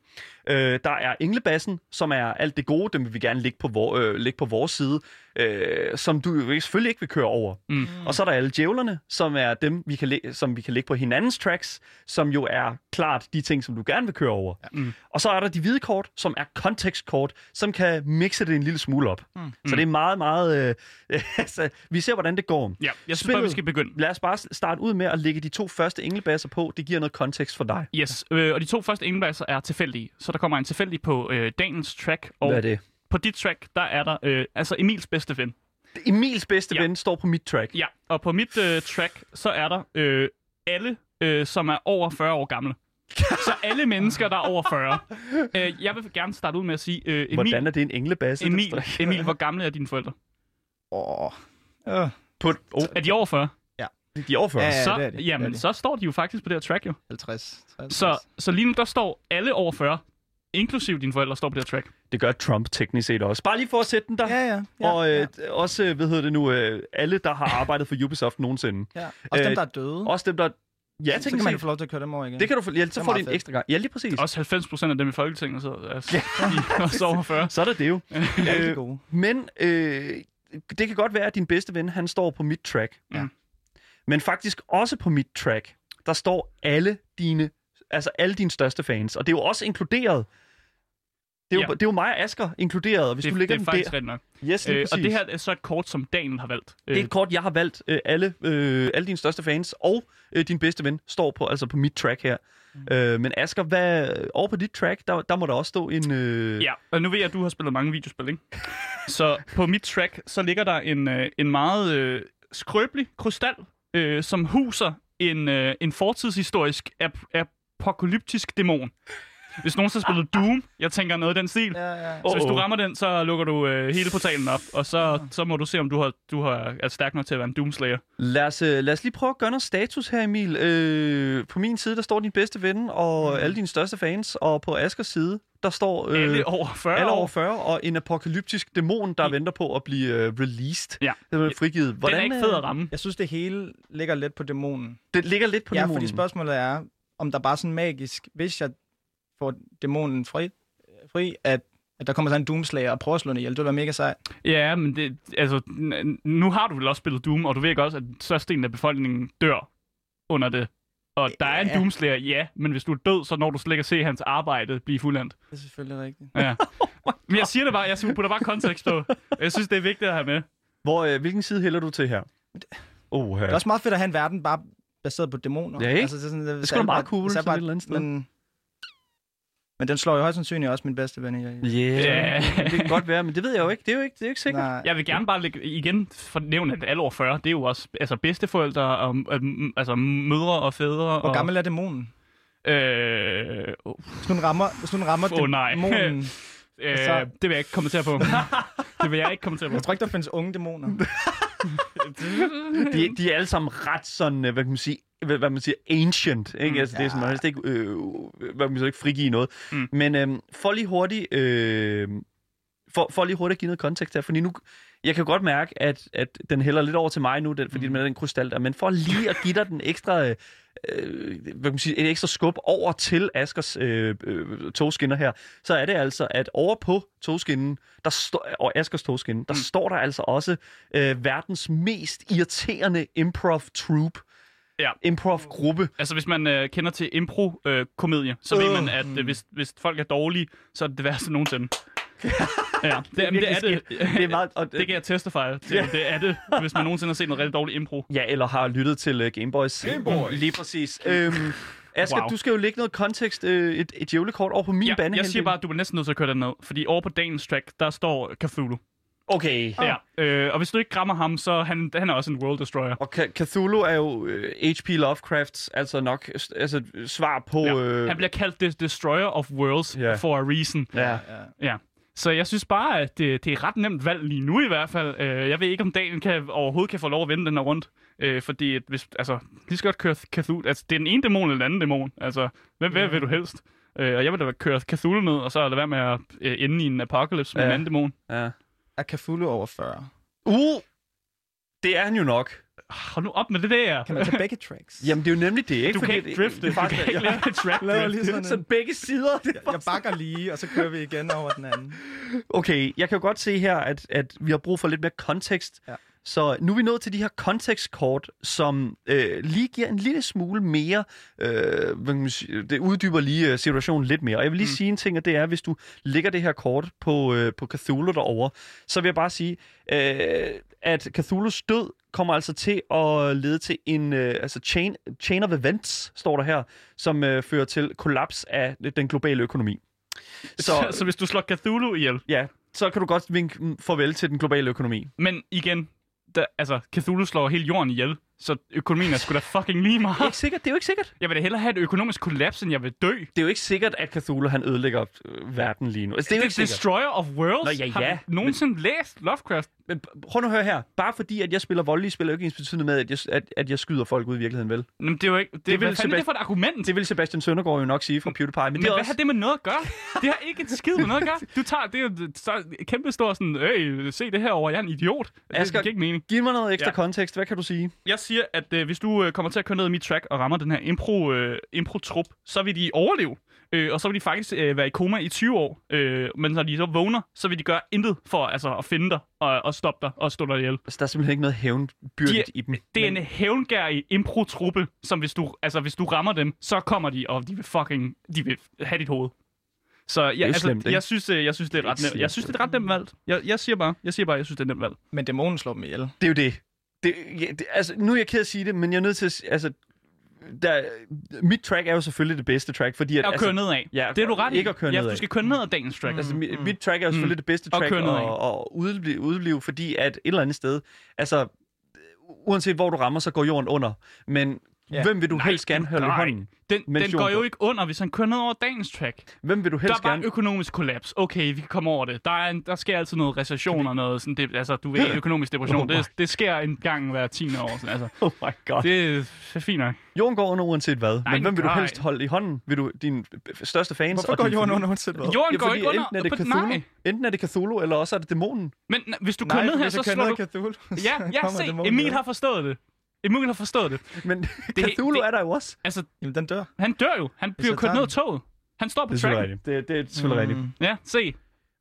Øh, der er englebassen, som er alt det gode, dem vil vi gerne lægge på, vor, øh, lægge på vores side, øh, som du jo selvfølgelig ikke vil køre over. Mm. Og så er der alle djævlerne, som er dem, vi kan læ- som vi kan lægge på hinandens tracks, som jo er klart de ting, som du gerne vil køre over. Ja. Mm. Og så er der de hvide kort, som er kontekstkort, som kan mixe det en lille smule op. Mm. Så det er meget, meget... Øh, altså, vi ser, hvordan det går. Ja, jeg synes bare, vi skal begynde. Lad os bare starte ud med at lægge de to første englebasser på. Det giver noget kontekst for dig. Yes, øh, og de to første engelbasser er tilfældige. Så der kommer en tilfældig på øh, Daniels track, og Hvad er det? på dit track, der er der øh, altså Emils bedste ven. Emils bedste Ja. ven står på mit track. Ja, og på mit øh, track, så er der øh, alle, øh, som er over 40 år gamle. så alle mennesker, der er over 40. Øh, jeg vil gerne starte ud med at sige, øh, Emil, Hvordan er det en englebasse? Emil, Emil, hvor gamle er dine forældre? Åh. Øh. På, oh, Er de over 40? de er over 40. Ja, ja. så, det er de. Det jamen, er de. så står de jo faktisk på det her track, jo. 50. 50. Så, så lige nu, der står alle over 40, inklusive dine forældre, står på det her track. Det gør Trump teknisk set også. Bare lige for at sætte den der. Ja, ja. ja, og øh, ja. også, øh, hvad hedder det nu, øh, alle, der har arbejdet for Ubisoft nogensinde. ja. Også dem, øh, der er døde. Også dem, der... Ja, så kan teknisk man få lov til at køre dem over igen. Det kan du få, ja, så får meget en fedt. ekstra gang. Ja, lige præcis. Også 90 procent af dem i Folketinget, så altså, også over 40. Så er det det jo. øh, gode. Men øh, det kan godt være, at din bedste ven, han står på mit track. Ja. Men faktisk også på mit track, der står alle dine, altså alle dine største fans. Og det er jo også inkluderet. Det er, jo, Ja. det er jo mig og Asger inkluderet, hvis Det, du lægger det er faktisk der... nok. Yes, Øh, og det her er så et kort, som Daniel har valgt. Det er et kort, jeg har valgt. Øh, alle, øh, alle dine største fans og øh, din bedste ven står på, altså på mit track her. Mm. Øh, men Asger, hvad, over på dit track, der, der må der også stå en... Øh... Ja, og nu ved jeg, at du har spillet mange videospil, ikke? Så på mit track, så ligger der en, øh, en meget øh, skrøbelig krystal, øh, som huser en, øh, en fortidshistorisk ap- apokalyptisk dæmon. Hvis nogen har spillet Doom, jeg tænker noget i den stil. Ja, ja. Så hvis du rammer den, så lukker du øh, hele portalen op, og så, så må du se, om du, har, du har, er stærk nok til at være en Doomslayer. Lad os, øh, lad os lige prøve at gøre noget status her, Emil. Øh, på min side, der står din bedste ven og mm. alle dine største fans, og på Askers side, der står øh, Alle over 40 alle over år. 40, og en apokalyptisk dæmon, der venter på at blive øh, released. Ja. Det er frigivet. Den er ikke fed at øh, ramme. Jeg synes, det hele ligger lidt på dæmonen. Det ligger lidt på Ja, dæmonen. fordi spørgsmålet er, om der bare sådan magisk, hvis jeg får dæmonen fri, fri at, at der kommer sådan en doomslayer og prøver at slå den ihjel. Det ville være mega sejt. Ja, men det, altså, nu har du vel også spillet Doom, og du ved ikke også, at størstedelen af befolkningen dør under det. Og der er en Ja. Doomslayer, ja, men hvis du er død, så når du slet ikke at se hans arbejde blive fuldendt. Det er selvfølgelig rigtigt. Ja. Men jeg siger det bare, jeg putter bare kontekst på. Jeg synes, det er vigtigt at have med. Hvor, øh, hvilken side hælder du til her? Oh, her. Det er også meget fedt at have en verden bare baseret på dæmoner. Ja, ikke? Altså, det er, sådan, det, er sgu da meget cool, så sådan et eller andet. Men, men den slår jo højst sandsynligt også min bedste ven i. Yeah. Ja. det kan godt være, men det ved jeg jo ikke. Det er jo ikke, det er jo ikke sikkert. Nej. Jeg vil gerne bare lægge, igen fornævne, at alle over 40, det er jo også altså bedsteforældre, og, øh, altså mødre og fædre. Hvor og, gammel er dæmonen? Øh, oh, Hvis nu den rammer, hvis nu den rammer Åh, nej. dæmonen... øh, Så- det vil jeg ikke kommentere på. det vil jeg ikke kommentere på. Jeg tror ikke, der findes unge dæmoner. De, de er alle sammen ret sådan, øh, hvad kan man sige, hvad, hvad man siger, ancient. Ikke? Mm. Altså, det er sådan, man helst ikke, øh, hvad man sige, ikke frigive noget. Mm. Men øh, for lige hurtigt, øh, for, for lige hurtigt at give noget kontekst her, fordi nu, jeg kan godt mærke, at, at den hælder lidt over til mig nu, den, fordi mm. med den krystal der, men for lige at give dig den ekstra, øh, øh, hvad kan man sige, et ekstra skub over til Askers øh, øh, togskinner her, så er det altså, at over på togskinnen, der står, og Askers togskinne, der mm. står der altså også øh, verdens mest irriterende improv troupe. Ja. Improv-gruppe. Altså, hvis man øh, kender til impro-komedie, så ved Øh. man, at øh, hvis, hvis folk er dårlige, så er det det værste nogensinde. Ja, det, jamen, det er det. Det er meget, og, Det kan jeg testify til. Ja. Det er det, hvis man nogensinde har set noget rigtig dårligt impro. Ja, eller har lyttet til uh, Gameboys. Gameboys. Lige præcis. Øhm, Asger, wow. Du skal jo lægge noget kontekst, øh, et, et djævlekort over på min Ja, bane. jeg siger bare, at du er næsten nødt til at køre den ned, fordi over på dagens track, der står Cthulhu. Okay. Ja. Øh, og hvis du ikke rammer ham, så han, han er også en world destroyer. Og Cthulhu er jo øh, H.P. Lovecrafts, altså nok øh, altså, svar på... Ja. Øh, Han bliver kaldt The Destroyer of Worlds Ja. for a reason. ja. Ja. Ja. Så jeg synes bare, at det, det er et ret nemt valg lige nu i hvert fald. Øh, jeg ved ikke, om dagen kan, overhovedet kan få lov at vende den her rundt. Øh, fordi at hvis, altså, lige så godt køre Cthulhu. Altså, det er den ene dæmon eller den anden dæmon. Altså, hvad, hvad vil du helst? Øh, og jeg vil da køre Cthulhu ned, og så lade være med at øh, ende i en apocalypse med Ja. en anden dæmon. ja. Er Cthulhu over 40? Uh! Det er han jo nok. Hold nu op med det der. Kan man tage begge tracks? Jamen, det er jo nemlig det, ikke? Du kan Fordi ikke det- drifte. Det, er Du faktisk, kan ikke lave et track Laver drift. lige sådan så begge sider. Det er Jeg bakker lige, og så kører vi igen over den anden. Okay, jeg kan jo godt se her, at, at vi har brug for lidt mere kontekst. Ja. Så nu er vi nået til de her kontekstkort, som øh, lige giver en lille smule mere, øh, det uddyber lige øh, situationen lidt mere. Og jeg vil lige mm. sige en ting, og det er, hvis du lægger det her kort på, øh, på Cthulhu derovre, så vil jeg bare sige, øh, at Cthulhus død kommer altså til at lede til en øh, altså chain, chain of events, står der her, som øh, fører til kollaps af den globale økonomi. Så, så hvis du slår Cthulhu ihjel, Ja, så kan du godt vinke farvel til den globale økonomi. men igen, der, altså, Cthulhu slår hele jorden ihjel, så økonomien er sgu da fucking lige meget. Ikke sikkert, det er jo ikke sikkert. Jeg vil da hellere have et økonomisk kollaps, end jeg vil dø. Det er jo ikke sikkert, at Cthulhu han ødelægger øh, verden lige nu. Altså, det er jo ikke sikkert. Destroyer of Worlds? Nå, ja, Har ja. du nogensinde læst Lovecraft? Men prøv nu at høre her. Bare fordi, at jeg spiller voldelige spil, er jo ikke ens betydende med, at jeg, at, at jeg skyder folk ud i virkeligheden, vel? Jamen, det er jo ikke... Det, det vil er det Sebast- for et argument? Det vil Sebastian Søndergaard jo nok sige fra PewDiePie. Men, men det er hvad også... har det med noget at gøre? Det har ikke et skid med noget at gøre. Du tager, det er jo så kæmpe stor sådan, øh, se det her over, jeg er en idiot. Det, Asger- det giver ikke mening. Giv mig noget ekstra ja. kontekst. Hvad kan du sige? Jeg siger, at øh, hvis du øh, kommer til at køre ned i mit track og rammer den her impro, øh, impro-trup, så vil de overleve. Øh, og så vil de faktisk øh, være i koma i 20 år. Øh, men når de så vågner, så vil de gøre intet for altså, at finde dig og, og stoppe dig og stå dig ihjel. Altså, der er simpelthen ikke noget hævnbyrdigt De- i dem. Det er Men- en hævngærig impro-truppe, som hvis du, altså, hvis du rammer dem, så kommer de, og de vil fucking de vil have dit hoved. Så ja, jo altså, slemt, jeg, synes, øh, jeg synes, det er, Det er ret nemt. Jeg synes, det er ret nemt valgt. Jeg, jeg siger bare, jeg siger bare, jeg synes, det er nemt valgt. Men dæmonen slår dem ihjel. Det er jo det. Det, ja, det altså, nu er jeg ked af at sige det, men jeg er nødt til at... Altså, der, mit track er jo selvfølgelig det bedste track, fordi... At, At altså, køre nedad. ja, det er du ret i. ikke at køre ja, nedad. du skal køre ned ad dagens track. Altså, mit, mit track er jo selvfølgelig det bedste Og track at, nedad. at udblive, udblive, fordi at et eller andet sted, altså, uanset hvor du rammer, så går jorden under. Men Ja. hvem vil du Nej, helst gerne holde i hånden? Den, den går jo ikke under, hvis han kører ned over dagens track. Hvem vil du Der helst er bare gerne... økonomisk kollaps. Okay, vi kan komme over det. Der, er en, der sker altid noget recession og noget sådan. Det, altså, du ved, økonomisk depression. Oh my. det, det sker en gang hver 10 år. Sådan, altså, Oh my god. det er fint nok. Jorden går under uanset hvad. Nej, men hvem vil du helst holde i hånden? Vil du din største fans? Hvorfor går jorden under uanset hvad? Jorden Ja, går fordi ikke under. enten er det Cthulhu, Nej. enten er det Cthulhu, eller også er det dæmonen. Men hvis du kører ned her, så slår du... Ja, ja, se. Emil har forstået det. Emil har forstået det. Men Det- Cthulhu det- er der jo også. Altså, Jamen, den dør. han dør jo. Han bliver kørt ned af den. toget. Han står på Det er tracken. rigtigt. Det, det er selvfølgelig rigtigt. Mm. Ja, se.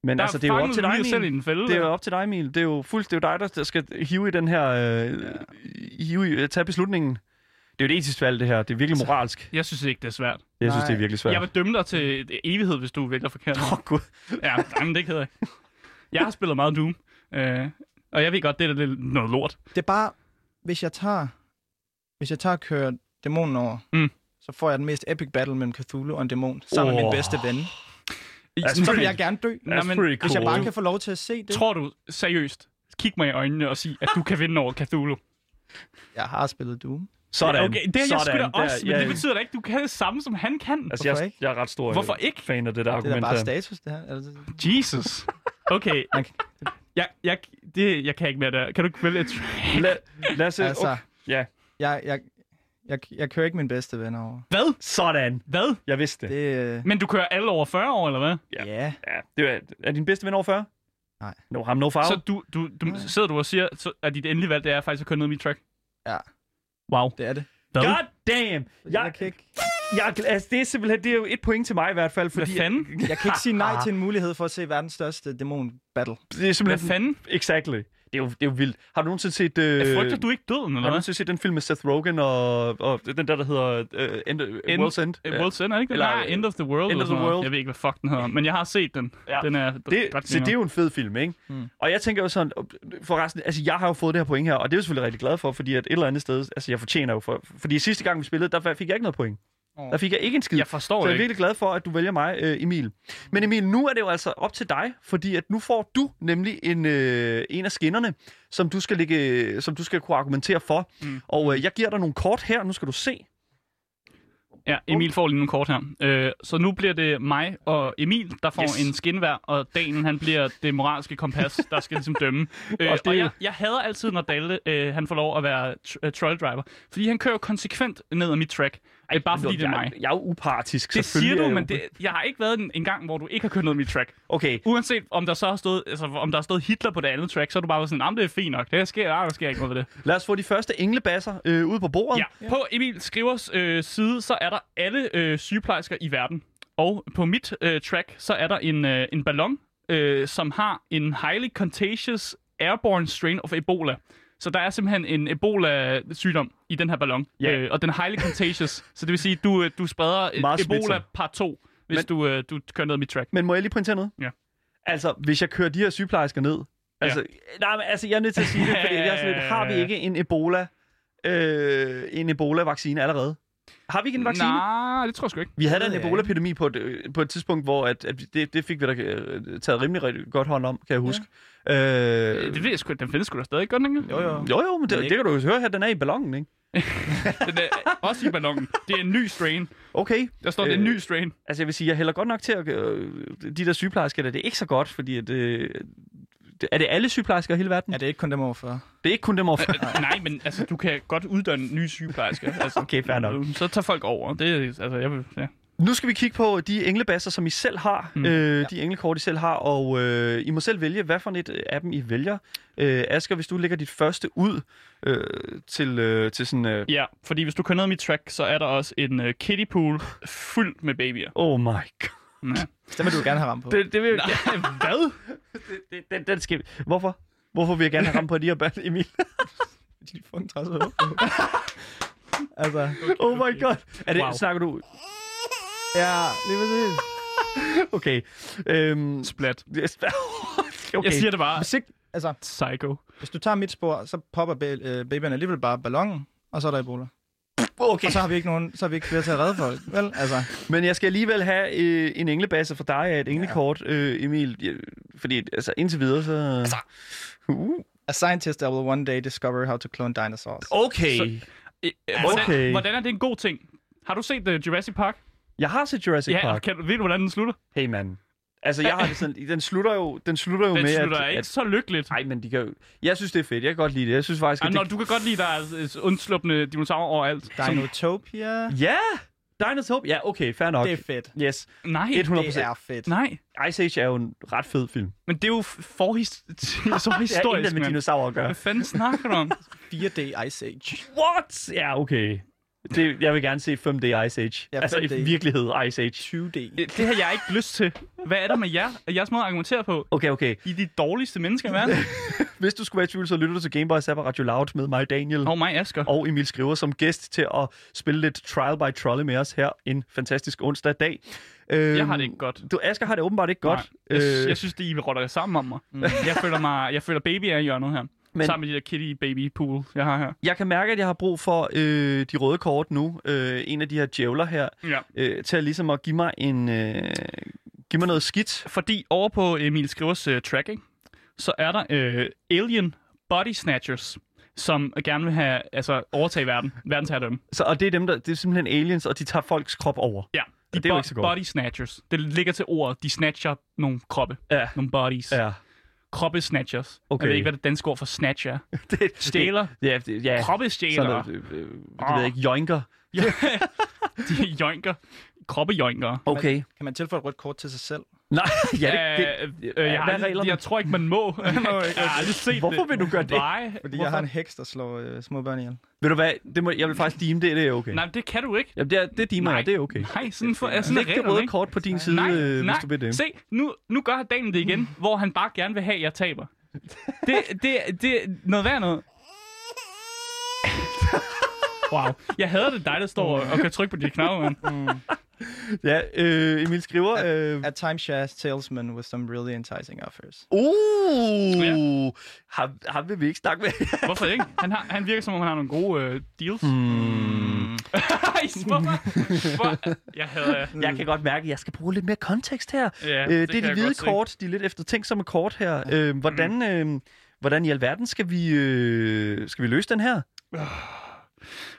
Men Der altså, det er jo op til dig, lige selv i Emil. en fælde. Det er jo op til dig, Emil. Det er jo fuldstændig dig, der- skal hive i den her... Øh, hive i, tage beslutningen. det er jo et etisk valg, det her. Det er virkelig moralsk. Jeg synes ikke, det er svært. Jeg synes, Nej. det er virkelig svært. Jeg vil dømme dig til evighed, hvis du vælger forkert. Åh, oh, gud. Ja, jamen, det keder jeg. Jeg har spillet meget Doom, øh, og jeg ved godt, det er lidt noget lort. Det er bare, hvis jeg tager, hvis jeg tager og kører dæmonen over, Mm. så får jeg den mest epic battle mellem Cthulhu og en dæmon, sammen med Åh. min bedste ven. That's Så vil jeg gerne dø. Nå, men pretty Hvis jeg cool. bare kan få lov til at se det. Tror du seriøst, kig mig i øjnene og sig, at du kan vinde over Cthulhu? Jeg har spillet Doom. Sådan. Okay, det er jeg sgu da også, Der- men ja, det betyder da ikke, at du kan det samme, som han kan. Altså, Hvorfor jeg, ikke? jeg er ret stor Hvorfor ikke? fan af det der Det er argument bare status, det her. Altså, Jesus. Okay. Man Jeg, jeg, det, jeg kan ikke mere der. Kan du ikke vælge et track? Lad, lad os... altså, Okay. Ja, jeg, jeg, jeg, jeg kører ikke min bedste ven over. Hvad? sådan. Hvad? Jeg vidste det. Det, øh, Men du kører alle over 40 år, eller hvad? Ja. ja. Ja, det er, er din bedste ven over 40? Nej. No ham, no foul. Så du, du, du sidder du og siger, så, at dit endelige valg, det er faktisk at køre ned mit track? Ja. Wow. det er det. Hvad? God damn! Jeg, Jeg, jeg, kan ikke, jeg, altså, det er simpelthen det er jo et point til mig i hvert fald, Hvad fordi fanden? jeg kan ikke sige nej til en mulighed for at se verdens største dæmon battle. det er Hvad simpelthen... fanden? Exactly. Det er, jo, det er jo vildt. Har du nogensinde set... Øh, Jeg frygter du ikke døden, Har eller du hvad? nogensinde set den film med Seth Rogen og, og den der, der hedder uh, End, End- World's End? Uh, World's End, er det ikke? Eller, Nej, End of the World. End eller of the sådan noget. World. Jeg ved ikke, hvad fuck den hedder, men jeg har set den. Ja. Den er Det, ret så det er jo en fed film, ikke? Mm. Og jeg tænker jo sådan, forresten, altså jeg har jo fået det her point her, og det er jeg selvfølgelig rigtig glad for, fordi at et eller andet sted, altså jeg fortjener jo for, fordi sidste gang vi spillede, der fik jeg ikke noget point. Der fik jeg ikke en skid. Jeg forstår så jeg er ikke. virkelig glad for, at du vælger mig, øh, Emil. Men Emil, nu er det jo altså op til dig, fordi at nu får du nemlig en, øh, en af skinnerne, som du skal ligge, som du skal kunne argumentere for. Mm. Og øh, jeg giver dig nogle kort her, nu skal du se. Ja, Emil får lige nogle kort her. Øh, så nu bliver det mig og Emil, der får Yes. en skin hver, og Daniel, han bliver det moralske kompas, der skal ligesom dømme. Øh, Og og det jo- jeg, jeg hader altid, når Dalle, øh, han får lov at være tr- øh, troll driver, fordi han kører konsekvent ned ad mit track. Ej, bare fordi det er jeg, mig. Jeg er jo upartisk, Det siger er du, jeg men jo- det, jeg har ikke været en, en gang, hvor du ikke har kørt ned ad mit track. Okay, Uanset om der så har stået, altså, om der har stået Hitler på det andet track, så er du bare sådan, at det er fint nok. Det sker, ah, der sker ikke noget ved det. lad os få de første englebasser øh, ud på bordet. Ja. På Emil Skrivers øh, side, så er der alle øh, sygeplejersker i verden. Og på mit øh, track, så er der en, øh, en ballon, øh, som har en highly contagious airborne strain of Ebola. Så der er simpelthen en Ebola-sygdom i den her ballon. Ja. Øh, og den er highly contagious. så det vil sige, at du, øh, du spreder Meget Ebola smitsom. part 2, hvis Men- du, øh, du kører ned mit track. Men må jeg lige pointere noget? Ja. Altså, hvis jeg kører de her sygeplejersker ned... Altså, nej, men, altså, jeg er nødt til at sige det, fordi jeg er sådan lidt, har vi ikke en Ebola, øh, en Ebola-vaccine allerede? Har vi ikke en vaccine? Nej, det tror jeg sgu ikke. Vi havde da en Ebola-epidemi på et, øh, på et tidspunkt, hvor at, at det, det fik vi da øh, taget rimelig godt hånd om, kan jeg huske. Ja. Øh, Det ved jeg sgu, den findes sgu da stadig, den ikke? Jo, jo. jo, jo, men det, det kan du jo høre her, den er i ballonen, ikke? Den er også i ballonen. Det er en ny strain. Okay. Der står, det er en Øh, ny strain. Altså, jeg vil sige, jeg hælder godt nok til at... Øh, de der sygeplejersker, der, det er ikke så godt, fordi at, øh, det, er det alle sygeplejersker i hele verden? Ja, det er ikke kun dem over 40. Det er ikke kun dem over Øh, Nej, men altså, du kan godt uddanne nye sygeplejersker. Altså, Okay, fair nok. Så tager folk over. Det er, altså, jeg vil, ja. Nu skal vi kigge på de englebasser, som I selv har. Mm. Øh, de englekort, I selv har. Og øh, I må selv vælge, hvad for et af dem I vælger. Øh, Asger, hvis du lægger dit første ud øh, til, øh, til sådan... Øh, ja, fordi hvis du kører ned mit track, så er der også en uh, kiddie pool fyldt med babyer. oh my god. Ja. Den vil du gerne have ramt på. Det, det vil, Nej, hvad? det, det, den, den skal, hvorfor? Hvorfor vil jeg gerne have ramt på de her band, Emil? De fucking træs håb. altså, Oh my god. Er det, Wow. Snakker du... ja, lige præcis. Okay. Øhm, Splat. okay. Jeg siger det bare. Hvis, ikke, altså, Psycho. hvis du tager mit spor, så popper øh, babyerne alligevel bare ballonen, og så er der Ebola. Okay. Og så har vi ikke nogen, så har vi ikke flere til at redde folk, vel? Altså, Men jeg skal alligevel have øh, en englebasse for dig af et englekort, øh, Emil. Ja, fordi altså, indtil videre, så... Altså. Uh. a scientist that will one day discover how to clone dinosaurs. Okay. Så- Øh, Hvordan, Okay. hvordan er det en god ting? Har du set uh, Jurassic Park? jeg har set Jurassic ja, Park. kan, du- ved du, hvordan den slutter? Hey, man. Altså, jeg har det sådan... Den slutter jo, den slutter jo Den med, slutter at... ikke at så lykkeligt. Nej, men de kan jo... Jeg synes, det er fedt. Jeg kan godt lide det. Jeg synes faktisk, Ej, at når det... du kan godt lide, der er undslupne dinosaurer overalt. Som, Dinotopia. Ja! Dinosaur. Ja, okay, fair nok. Det er fedt. Yes. nej, 100 Det er fedt. nej. Ice Age er jo en ret fed film. Men det er jo forhis- så Det historisk, intet med mand. dinosaurer at gøre. Hvad fanden snakker du om? 4D Ice Age. What? Ja, okay. Det, jeg vil gerne se 5D Ice Age. Ja, altså 5D. i virkelighed Ice Age. 20D. Det har jeg ikke lyst til. Hvad er der med jer? Jeres måde at argumentere på? Okay, okay. I er de dårligste mennesker i verden. hvis du skulle være i tvivl, så lytter du til Gameboy Zapper Radio Loud med mig, Daniel. Og mig, Asger. og Emil Skriver som gæst til at spille lidt Trial by Trolley med os her en fantastisk onsdag dag. Øhm, Jeg har det ikke godt. Du, Asger har det åbenbart ikke godt. Nej, jeg, Øh, jeg synes, det I rotter sammen om mig. Mm. Jeg føler mig, jeg føler baby er i hjørnet her. Men- Men... Sammen med de der kitty baby pool, jeg har her. jeg kan mærke, at jeg har brug for øh, de røde kort nu. Øh, en af de her djævler her. Ja. Øh, til at ligesom at give mig en... Øh, give mig noget skidt. Fordi over på Emil Skrivers uh, tracking, så er der uh, Alien Body Snatchers, som gerne vil have, altså, overtage verden, verdensherredømme. Så, og det er dem, der, det er simpelthen aliens, og de tager folks krop over. Ja, de det er bo- ikke så godt. body snatchers. Det ligger til ordet. De snatcher nogle kroppe. Ja. Nogle bodies. Ja. Kroppe snatchers. Okay. Jeg ved ikke, hvad det danske ord for snatch er. Det, Stjæler. Ja, det, ja. Kroppe Sådan øh, øh, det ved jeg ikke, joinker. Ja. de joinker. Kroppe joinker. Okay. Kan man tilføje et rødt kort til sig selv? Nej, ja, det, Øh, det, øh, jeg, har reglerne? jeg tror ikke, man må. jeg har aldrig set Hvorfor det. vil du gøre det? Nej, Fordi hvorfor? jeg har en heks, der slår øh, små børn ihjel. Ved du hvad, det må, jeg vil faktisk dime det, det er okay. Nej, det kan du ikke. Jamen, det, er, det dimer jeg, det er okay. Nej, sådan, for, sådan er Læg det røde kort på din side, Nej, øh, nej. hvis du vil det. Se, nu, nu gør Daniel det igen, hvor han bare gerne vil have, at jeg taber. Det, det, det er noget værd noget. Wow. Jeg hader det dig, der står og kan trykke på de knapper, mand. Ja, øh, Emil skriver... Øh, A timeshare salesman with some really enticing offers. uh, Ja. ham, ham vil vi ikke snakke med. Hvorfor ikke? Han, har, han virker som om, han har nogle gode øh, deals. Ej, hvorfor? Hvor? Jeg jer. Jeg kan godt mærke, at jeg skal bruge lidt mere kontekst her. Ja, øh, det det, er de hvide godt se. kort, de er lidt eftertænksomme kort her. Øh, hvordan, øh, hvordan i alverden skal vi, øh, skal vi løse den her?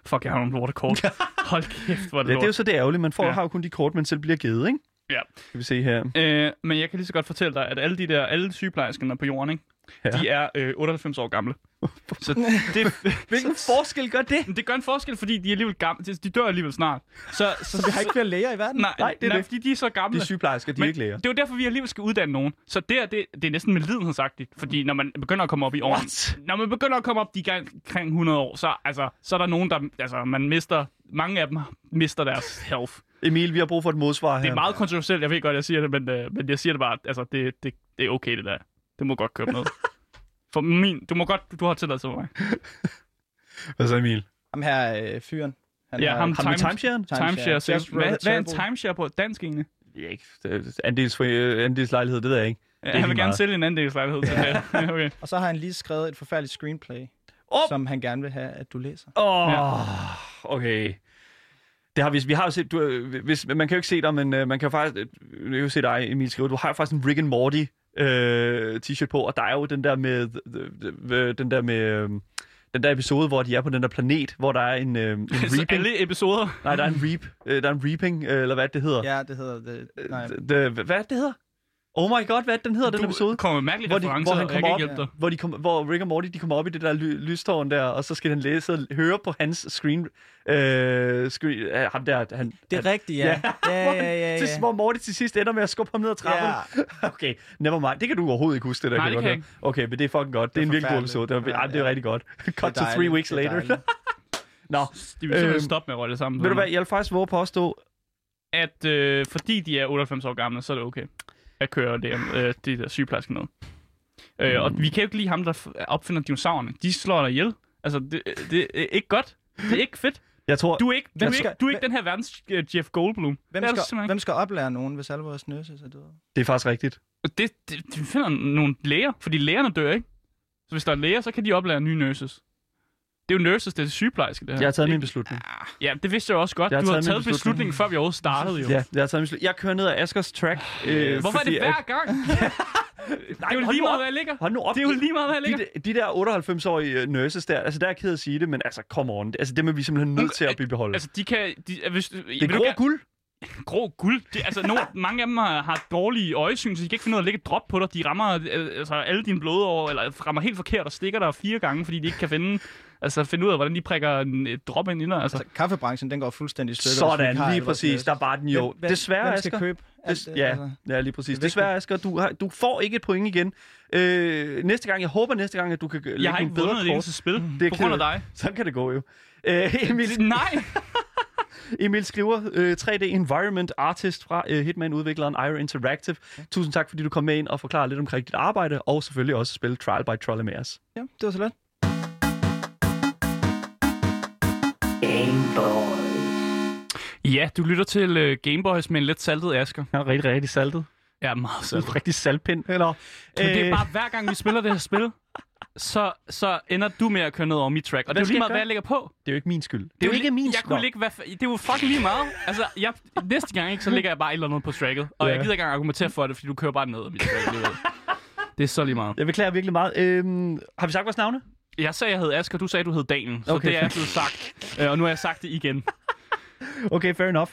Fuck, jeg har nogle lortekort. Hold kæft, hvor er det Ja, lort. det er jo så det ærgerlige. Man får, Ja. har jo kun de kort, man selv bliver givet, ikke? Ja. Skal vi se her. Øh, men jeg kan lige så godt fortælle dig, at alle de der, alle sygeplejerskerne på jorden, ikke? Ja. de er øh, 98 år gamle. Så det, Hvilken forskel gør det? det gør en forskel, fordi de er alligevel gamle. De, dør alligevel snart. Så, så, Så vi har ikke flere læger i verden? Nej, Nej, det er nej det. fordi de er så gamle. De er sygeplejersker, de er ikke læger. Det er jo derfor, vi alligevel skal uddanne nogen. Så det, er, det, det er næsten med lidenhedsagtigt. Fordi når man begynder at komme op i årene... What? Når man begynder at komme op de gang- omkring 100 år, så, altså, så er der nogen, der... Altså, man mister... Mange af dem mister deres health. Emil, vi har brug for et modsvar her. Det er meget kontroversielt, jeg ved godt, jeg siger det, men, øh, men jeg siger det bare, altså, det, det, det er okay, det der. Det må godt køre ned. For min, du må godt, du har tilladelse for mig. Hvad så, Emil? Ham her øh, fyren. Han Ja, har- ham- med Time-? Timeshare. Just wrote Hvad, hvad er en timeshare på dansk egentlig? Ja, ikke. Er Andels, øh, andelslejlighed, det ved jeg ikke. Ja, er han vil gerne meget. sælge en andelslejlighed til det. Okay. Og så har han lige skrevet et forfærdeligt screenplay, Åh! som han gerne vil have, at du læser. Åh, oh, Ja. okay. Det har vi, vi har jo set, du, øh, hvis, man kan jo ikke se dig, men uh, man kan jo faktisk, øh, jeg kan jo se dig, Emil skrive, du har jo faktisk en Rick and Morty øh, t-shirt på, og der er jo den der med, øh, den der med, øh, den der episode, hvor de er på den der planet, hvor der er en, øh, en Så reaping. alle episoder. Nej, der er en reap, øh, der er en reaping, øh, eller hvad det hedder. Ja, det hedder det. Nej. Øh, det, hvad er det hedder? Oh my god, hvad den hedder, den episode? Du kommer med mærkelige Hvor de- referencer, hvor han kommer kan op- ikke hjælpe dig. hvor, de kom, hvor Rick og Morty de kommer op i det der ly, lystårn der, og så skal han læse og høre på hans screen... Øh, screen øh, ham der, han, Det er rigtigt, ja. Ja, ja, ja, ja. Til, hvor Morty til sidst ender med at skubbe ham ned ad trappen. Ja. okay, never mind. Det kan du overhovedet ikke huske, det der. Nej, kan det kan godt. Okay, men det er fucking godt. Det er, Det en er virkelig god episode. Det er, ja, det er Ja. rigtig godt. Cut to three weeks Det er later. dejligt. De Nå, vil simpelthen Øhm, stoppe med at rolle det sammen. ved du hvad, jeg vil faktisk våge på at stå... At øh, fordi de er 98 år gamle, så er det okay at køre det, øh, de der sygeplejersker ned. Øh, og vi kan jo ikke lide ham, der opfinder dinosaurerne. De slår dig ihjel. Altså, det, det er ikke godt. Det er ikke fedt. Jeg tror... Du er ikke, du er skal- ikke, du er ikke den her verdens uh, Jeff Goldblum. Hvem Det skal, simpelthen hvem skal oplære nogen, hvis alle vores nurses er døde? Det er faktisk rigtigt. Det, det, de finder nogle læger, fordi lægerne dør ikke. Så hvis der er læger, så kan de oplære nye nurses. Det er jo nurses, det er sygeplejerske, det her. Jeg har taget Det- min beslutning. Ja, det vidste jeg også godt. Jeg har Du har taget beslutning. beslutningen, før vi overhovedet startede jo. Ja, jeg har taget min beslutning. Jeg kører ned ad Askers track. Øh, Hvorfor er det hver gang? det er jo lige meget, hvad jeg ligger. Hold nu op. Det er jo lige meget, hvad jeg ligger. de, de der 98-årige nurses der, altså der er jeg ked at sige det, men altså, come on. Altså, dem er vi simpelthen nødt til at beholde. Altså, de kan... De, hvis, det er grå guld. grå guld. Det, altså, nogle, mange af dem har, har dårlige øjesyn, så de kan ikke finde ud af at lægge et drop på dig. De rammer øh, altså, alle dine blodår, eller rammer helt forkert og stikker dig fire gange, fordi de ikke kan finde, altså, finde ud af, hvordan de prikker en, et drop ind i. Altså. Altså, kaffebranchen, den går fuldstændig i stykker. Sådan, har lige præcis. nurses. Der var den jo. Hvem- Desværre, hvem skal Asger. købe alt Des, det? ja, Altså, ja, lige præcis. det er Desværre, Asger, du, har, du får ikke et point igen. Øh, næste gang, jeg håber næste gang, at du kan lægge Jeg har ikke bedre vundet et eneste spil Det er på grund af dig. Sådan kan det gå jo. Øh, Emil, Nej! Emil skriver, øh, 3D Environment Artist fra øh, Hitman-udvikleren Ira Interactive. Tusind tak, fordi du kom med ind og forklarede lidt omkring dit arbejde, og selvfølgelig også spille Trial by Trolley med os. Ja, det var så let. Ja, du lytter til uh, Gameboys med en lidt saltet Asker. Ja, rigtig, rigtig saltet. Ja, meget saltet. rigtig saltpind. Eller, Men det er bare, hver gang vi spiller det her spil, så, så ender du med at køre ned over mit track. Og det er jo lige jeg meget, hvad jeg lægger på. det er jo ikke min skyld. Det er jo ikke min Jeg skyld. kunne ligge, hvad, det er jo fucking lige meget. Altså, jeg, næste gang, ikke, så ligger jeg bare et eller andet på tracket. Og Ja. jeg gider ikke engang argumentere for det, fordi du kører bare ned af mit track. Det er så lige meget. Jeg beklager virkelig meget. Øhm, har vi sagt vores navne? Jeg sagde, jeg hed Asger, du sagde, du hed Daniel. Så Okay. det er blevet sagt. Øh, Og nu har jeg sagt det igen. Okay, fair enough.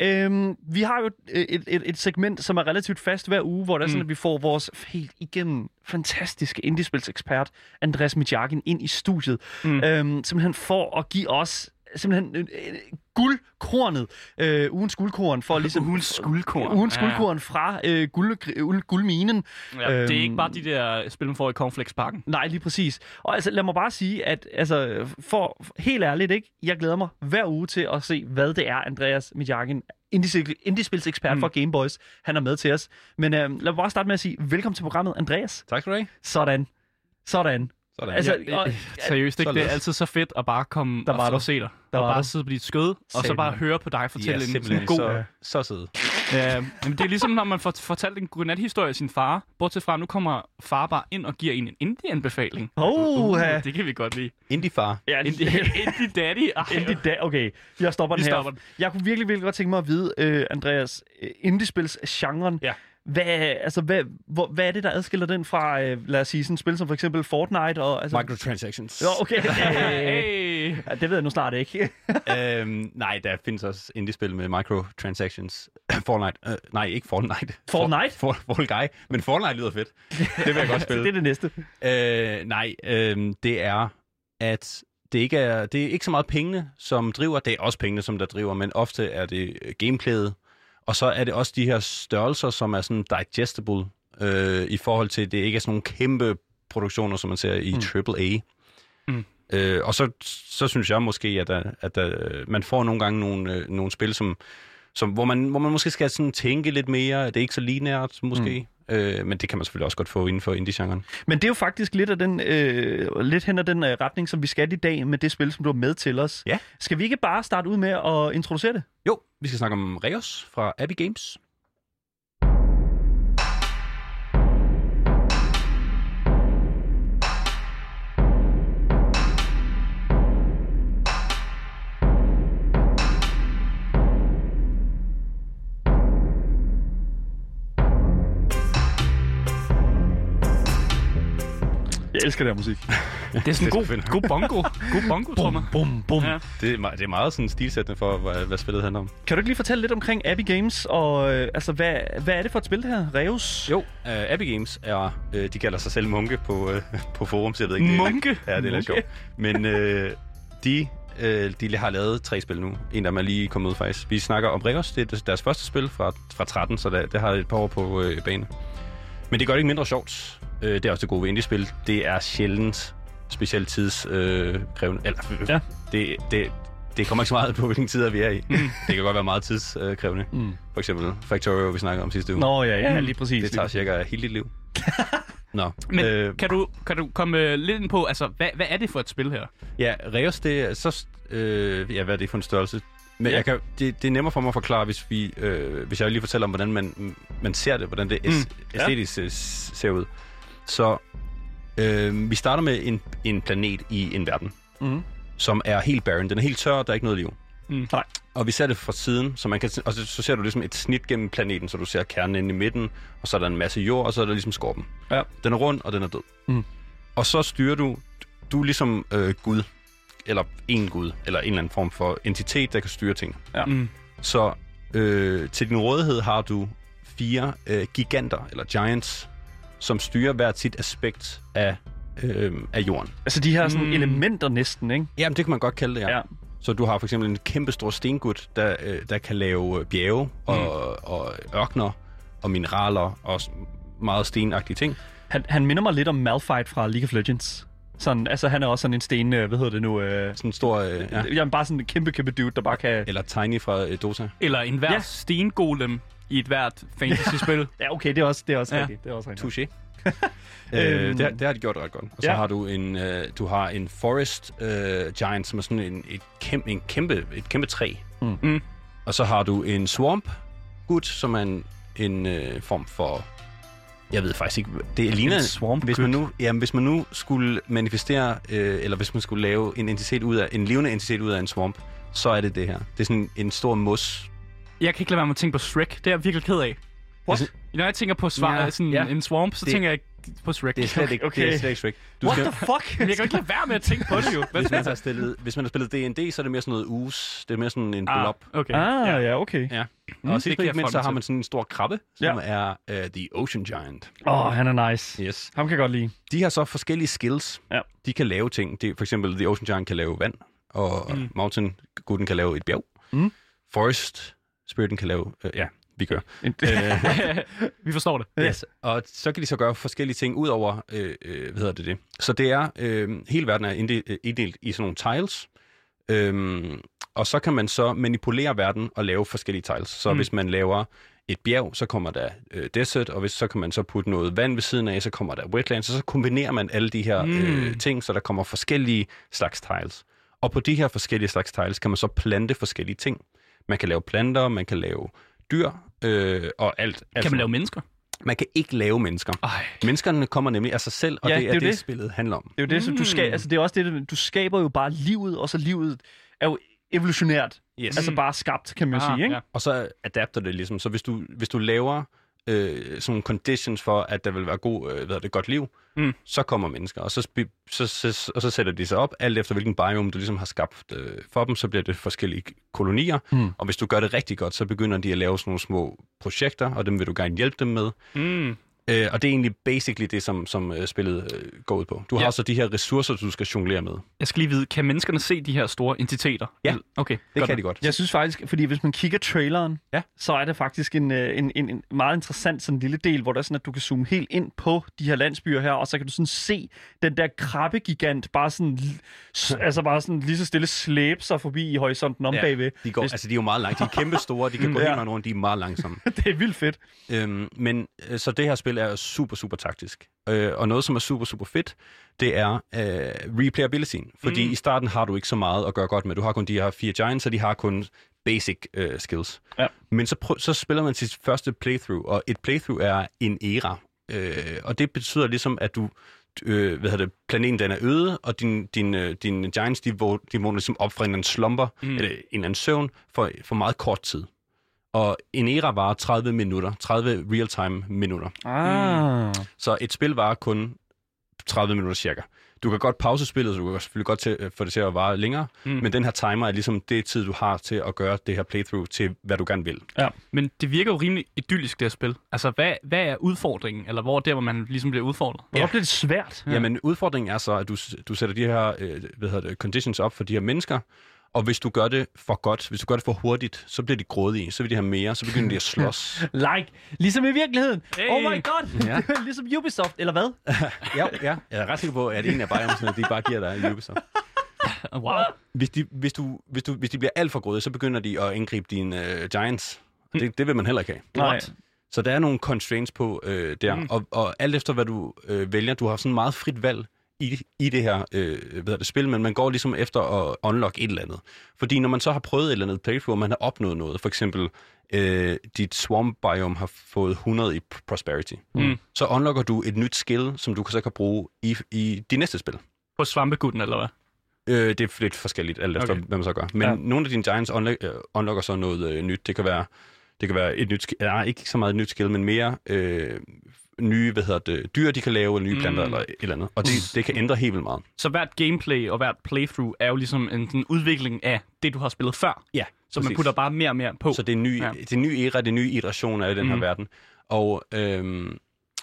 Øhm, vi har jo et, et, et segment, som er relativt fast hver uge, hvor der er sådan, Mm. at vi får vores helt igennem fantastiske indiespilsekspert, Andreas Mijakin, ind i studiet. Mm. Øhm, simpelthen for at give os simpelthen øh, øh, guldkornet, øh, ugens guldkorn, for ligesom... Ugens skuldkorn. Ugens guldkorn fra øh, guld, guld, guldminen. Ja, det er Øhm, ikke bare de der spil, man får i Cornflakes-pakken. Nej, lige præcis. Og altså, lad mig bare sige, at altså, for helt ærligt, ikke, jeg glæder mig hver uge til at se, hvad det er, Andreas Mijakin, indiespilsekspert mm. Mm. for Gameboys, han er med til os. Men øh, lad mig bare starte med at sige, velkommen til programmet, Andreas. Tak skal du have. Sådan. Sådan. Sådan. Altså, Altså, og, Seriøst, ikke? Det er altid så fedt at bare komme Der var du. og se dig. Der og var bare sidde på dit skød, og så bare høre på dig fortælle en sådan god... så, så søde. Ja, men det er ligesom, når man får fortalt en godnat-historie af sin far. Bortset fra, nu kommer far bare ind og giver en en indie-anbefaling. Oh, ja. det kan vi godt lide. Indie-far. Ja, Indie, indie daddy. Ej, Indie da- okay, jeg stopper Vi den her. stopper den. Jeg kunne virkelig, virkelig godt tænke mig at vide, øh, Andreas, øh, indiespils-genren. Ja. Hvad, altså, hvad, hvor, hvad er det, der adskiller den fra, øh, lad os sige, sådan et spil som for eksempel Fortnite? Og, altså, Microtransactions. Jo, okay. hey. Ja, det ved jeg nu snart ikke. øhm, nej, der findes også indie-spil med microtransactions. Fortnite. Øh, nej, ikke Fortnite. Fortnite? For, for, Fall Guy. Men Fortnite lyder fedt. Det vil jeg godt spille. det er det næste. Øh, nej, øh, det er, at det ikke er, det er ikke så meget pengene, som driver. Det er også pengene, som der driver, men ofte er det gameplayet. Og så er det også de her størrelser, som er sådan digestible øh, i forhold til, at det ikke er sådan nogle kæmpe produktioner, som man ser i Mm. AAA. Mm. Øh, og så, så synes jeg måske, at, der, at der, man får nogle gange nogle, øh, nogle spil, som, som, hvor, man, hvor man måske skal sådan tænke lidt mere. Det er ikke så lineært, måske. Mm. Øh, men det kan man selvfølgelig også godt få inden for indie-genren. Men det er jo faktisk lidt, af den, øh, lidt hen ad den øh, retning, som vi skal i dag med det spil, som du har med til os. Ja. Skal vi ikke bare starte ud med at introducere det? Jo, vi skal snakke om Reos fra Abbey Games. Elsker det her musik. Det er sådan en god, fedt. god bongo. God bongo, trommer. Bum, bum. Ja. Det er, me- det er meget sådan stilsættende for, hvad, hvad spillet handler om. Kan du ikke lige fortælle lidt omkring Abbey Games, og øh, altså, hvad, hvad er det for et spil, det her? Reus? Jo, uh, Abbey Games er, uh, de kalder sig selv munke på, uh, på forum, så jeg ved ikke. det er Munke? Ja, det er lidt Munke. sjovt. Men uh, de, uh, de har lavet tre spil nu. En af dem er lige kommet ud faktisk. Vi snakker om Reos, det er deres første spil fra, fra 13, så det, det har et par år på uh, banen. Men det gør det ikke mindre sjovt. Uh, det er også det gode ved indie-spil. Det er sjældent specielt tidskrævende. Uh, krævende. eller, Ja. det, det, det kommer ikke så meget på, hvilken tider vi er i. Mm. Det kan godt være meget tidskrævende. Mm. For eksempel Factorio, vi snakkede om sidste uge. Nå ja, ja, Mm. lige præcis. Det tager cirka hele dit liv. Nå. Men øh, kan, du, kan du komme øh, lidt ind på, altså, hvad, hvad er det for et spil her? ja, Reos, det er så... Øh, ja, hvad er det for en størrelse? Men Ja. jeg kan, det, det er nemmere for mig at forklare, hvis, vi, øh, hvis jeg lige fortæller om, hvordan man, man ser det, hvordan det Mm. æs- Ja. æstetisk øh, ser ud. Så øh, vi starter med en, en planet i en verden, Mm. som er helt barren. Den er helt tør, der er ikke noget liv. Mm. Nej. Og vi ser det fra siden, så man kan, og så, så ser du ligesom et snit gennem planeten, så du ser kernen inde i midten, og så er der en masse jord, og så er der ligesom skorpen. Ja. Den er rund, og den er død. Mm. Og så styrer du, du er ligesom øh, Gud, eller en Gud, eller en eller anden form for entitet, der kan styre ting. Ja. Mm. Så øh, til din rådighed har du fire øh, giganter, eller giants, som styrer hvert sit aspekt af, øh, af jorden. Altså de her sådan Mm. elementer næsten, ikke? Jamen, det kan man godt kalde det, ja. Ja. Så du har for eksempel en kæmpe stor stengud, der, øh, der kan lave øh, bjerge og, og ørkner og mineraler og meget stenagtige ting. Han, han minder mig lidt om Malphite fra League of Legends. Sådan, altså, han er også sådan en sten, øh, hvad hedder det nu? Øh, Sådan en stor... Øh, ja. Jamen, bare sådan en kæmpe, kæmpe dude, der bare kan... Eller Tiny fra øh, Dota. Eller en hver Ja. stengolem i et hvert fantasy-spil. Ja, okay, det er også, det er også Ja. rigtigt. Det er også rigtigt. Touché. øh, det, har- det har de gjort ret godt. Og så ja. har du en, øh, du har en Forest øh, Giant, som er sådan en, et, kæmpe, en kæmpe, et kæmpe træ. Mm. Mm. Og så har du en Swamp Gut, som er en, en øh, form for... Jeg ved faktisk ikke, det ligner... En swamp hvis man nu, jamen, hvis man nu skulle manifestere, øh, eller hvis man skulle lave en entitet ud af, en levende entitet ud af en swamp, så er det det her. Det er sådan en stor mos. Jeg kan ikke lade være med at tænke på Shrek. Det er jeg virkelig ked af. What? Når jeg tænker på svar, Ja, sådan ja. en swamp, så Det- tænker jeg på Shrek. Det er slet ikke, Okay. det er slet ikke Shrek. Du What skal, the fuck? Men jeg kan ikke lade være med at tænke på det jo. Hvad hvis, man har spillet, hvis man har spillet D&D, så er det mere sådan noget us. Det er mere sådan en ah, okay. Ah, ja, ja okay. Ja. Mm, og sidst men jeg ikke mindst, så har man sådan en stor krabbe, som Ja. er uh, The Ocean Giant. Åh, oh, han er nice. Yes. Ham kan jeg godt lide. De har så forskellige skills. Ja. De kan lave ting. Det, for eksempel The Ocean Giant kan lave vand, og Mm. mm. Mountain Gooden kan lave et bjerg. Mm. Forest Spiriten kan lave... Øh, ja, vi gør. En- Vi forstår det. Yes. Og så kan de så gøre forskellige ting ud over, øh, øh, hvad hedder det det. Så det er, øh, hele verden er inddelt, øh, inddelt i sådan nogle tiles, øhm, og så kan man så manipulere verden og lave forskellige tiles. Så mm. hvis man laver et bjerg, så kommer der øh, desert, og hvis så kan man så putte noget vand ved siden af, så kommer der wetlands, og så kombinerer man alle de her Mm. øh, ting, så der kommer forskellige slags tiles. Og på de her forskellige slags tiles kan man så plante forskellige ting. Man kan lave planter, man kan lave dyr, øh, og alt. Kan man sådan lave mennesker? man kan ikke lave mennesker. Ej. Menneskerne kommer nemlig af sig selv, og Ja, det det er det, det. spillet handler om. Det er jo det, som du skal, Mm. altså det er også det, du skaber jo bare livet, og så livet er jo evolutionært. Yes. Altså bare skabt, kan man jo sige, ikke? ja. Og så adapter det ligesom. Så hvis du, hvis du laver øh, sådan conditions for, at der vil være god, øh, hvad det, godt liv, Mm. så kommer mennesker, og så, spi- så, så, og så sætter de sig op, alt efter hvilken biome du ligesom har skabt øh, for dem, så bliver det forskellige kolonier. Mm. Og hvis du gør det rigtig godt, så begynder de at lave sådan nogle små projekter, og dem vil du gerne hjælpe dem med. Mm. Øh, og det er egentlig basically det, som, som øh, spillet øh, går ud på. Du Ja. har så de her ressourcer, du skal jonglere med. Jeg skal lige vide, kan menneskerne se de her store entiteter? Ja. Okay, Det godt. kan de godt. Jeg synes faktisk, fordi hvis man kigger traileren, Ja. så er det faktisk en, øh, en, en, en meget interessant sådan lille del, hvor der er sådan, at du kan zoome helt ind på de her landsbyer her, og så kan du sådan se den der krabbegigant bare sådan, altså bare sådan lige så stille slæbe sig forbi i horisonten om ja. bagved. De, går, Hvis- altså, de er jo meget lange. De er kæmpe store. De kan gå Ja. hele vejen rundt. De er meget langsomme. det er vildt fedt. øhm, men øh, så det her spil er super, super taktisk. Øh, og noget, som er super, super fedt, det er øh, replayabilityen. Fordi Mm. i starten har du ikke så meget at gøre godt med. Du har kun de her fire giants, og de har kun basic øh, skills. Ja. Men så, prøv, så spiller man sit første playthrough, og et playthrough er en æra. Øh, og det betyder ligesom, at du øh, hvad hedder det, planeten den er øde, og din, din, øh, dine giants, de, vå- de vågner ligesom op fra en eller anden slumber, mm. eller en eller anden søvn, for, for meget kort tid. Og en æra varer 30 minutter, 30 real-time minutter. Ah. Så et spil varer kun 30 minutter cirka. Du kan godt pause spillet, så du kan selvfølgelig godt til, få det til at vare længere, Mm. men den her timer er ligesom det tid, du har til at gøre det her playthrough til, hvad du gerne vil. Men det virker jo rimelig idyllisk, det her spil. Altså, hvad, hvad er udfordringen? Eller hvor er det, hvor man ligesom bliver udfordret? Hvorfor bliver det svært? Ja. Jamen, udfordringen er så, at du, du sætter de her øh, hvad hedder det, conditions op for de her mennesker, og hvis du gør det for godt, hvis du gør det for hurtigt, så bliver de grådige, så vil de have mere, så begynder de at slås. Like, ligesom i virkeligheden. Hey. Oh my god, Ja. ligesom Ubisoft, eller hvad? ja, ja. Jeg er ret sikker på, at en af biomsene, de bare giver dig en Ubisoft. Wow. Hvis de, hvis, du, hvis, du, hvis de bliver alt for grådige, så begynder de at angribe dine øh, giants. Det, det vil man heller ikke have. Nej. Så der er nogle constraints på øh, der, Mm. mm. og, og alt efter hvad du øh, vælger, du har sådan meget frit valg i, i det her øh, hvad det, spil, men man går ligesom efter at unlock et eller andet. Fordi når man så har prøvet et eller andet playthrough, man har opnået noget, for eksempel øh, dit swamp biome har fået 100 i prosperity, Mm. så unlocker du et nyt skill, som du så kan bruge i, i de næste spil. På svampegutten, eller hvad? Øh, det er lidt forskelligt, alt efter, Okay. hvad man så gør. Men ja. nogle af dine giants unlock, øh, unlocker så noget øh, nyt. Det kan være, det kan være et nyt skill, nej, ikke så meget et nyt skill, men mere øh, nye, hvad hedder det, dyr, de kan lave, eller nye planter, Mm. eller et eller andet. Og det, det kan ændre helt vildt meget. Så hvert gameplay og hvert playthrough er jo ligesom en sådan udvikling af det, du har spillet før. Ja, Så man putter bare mere og mere på. Så det er en ny, Ja. det er en ny æra, det er en ny iteration af den her Mm. verden. Og, øhm,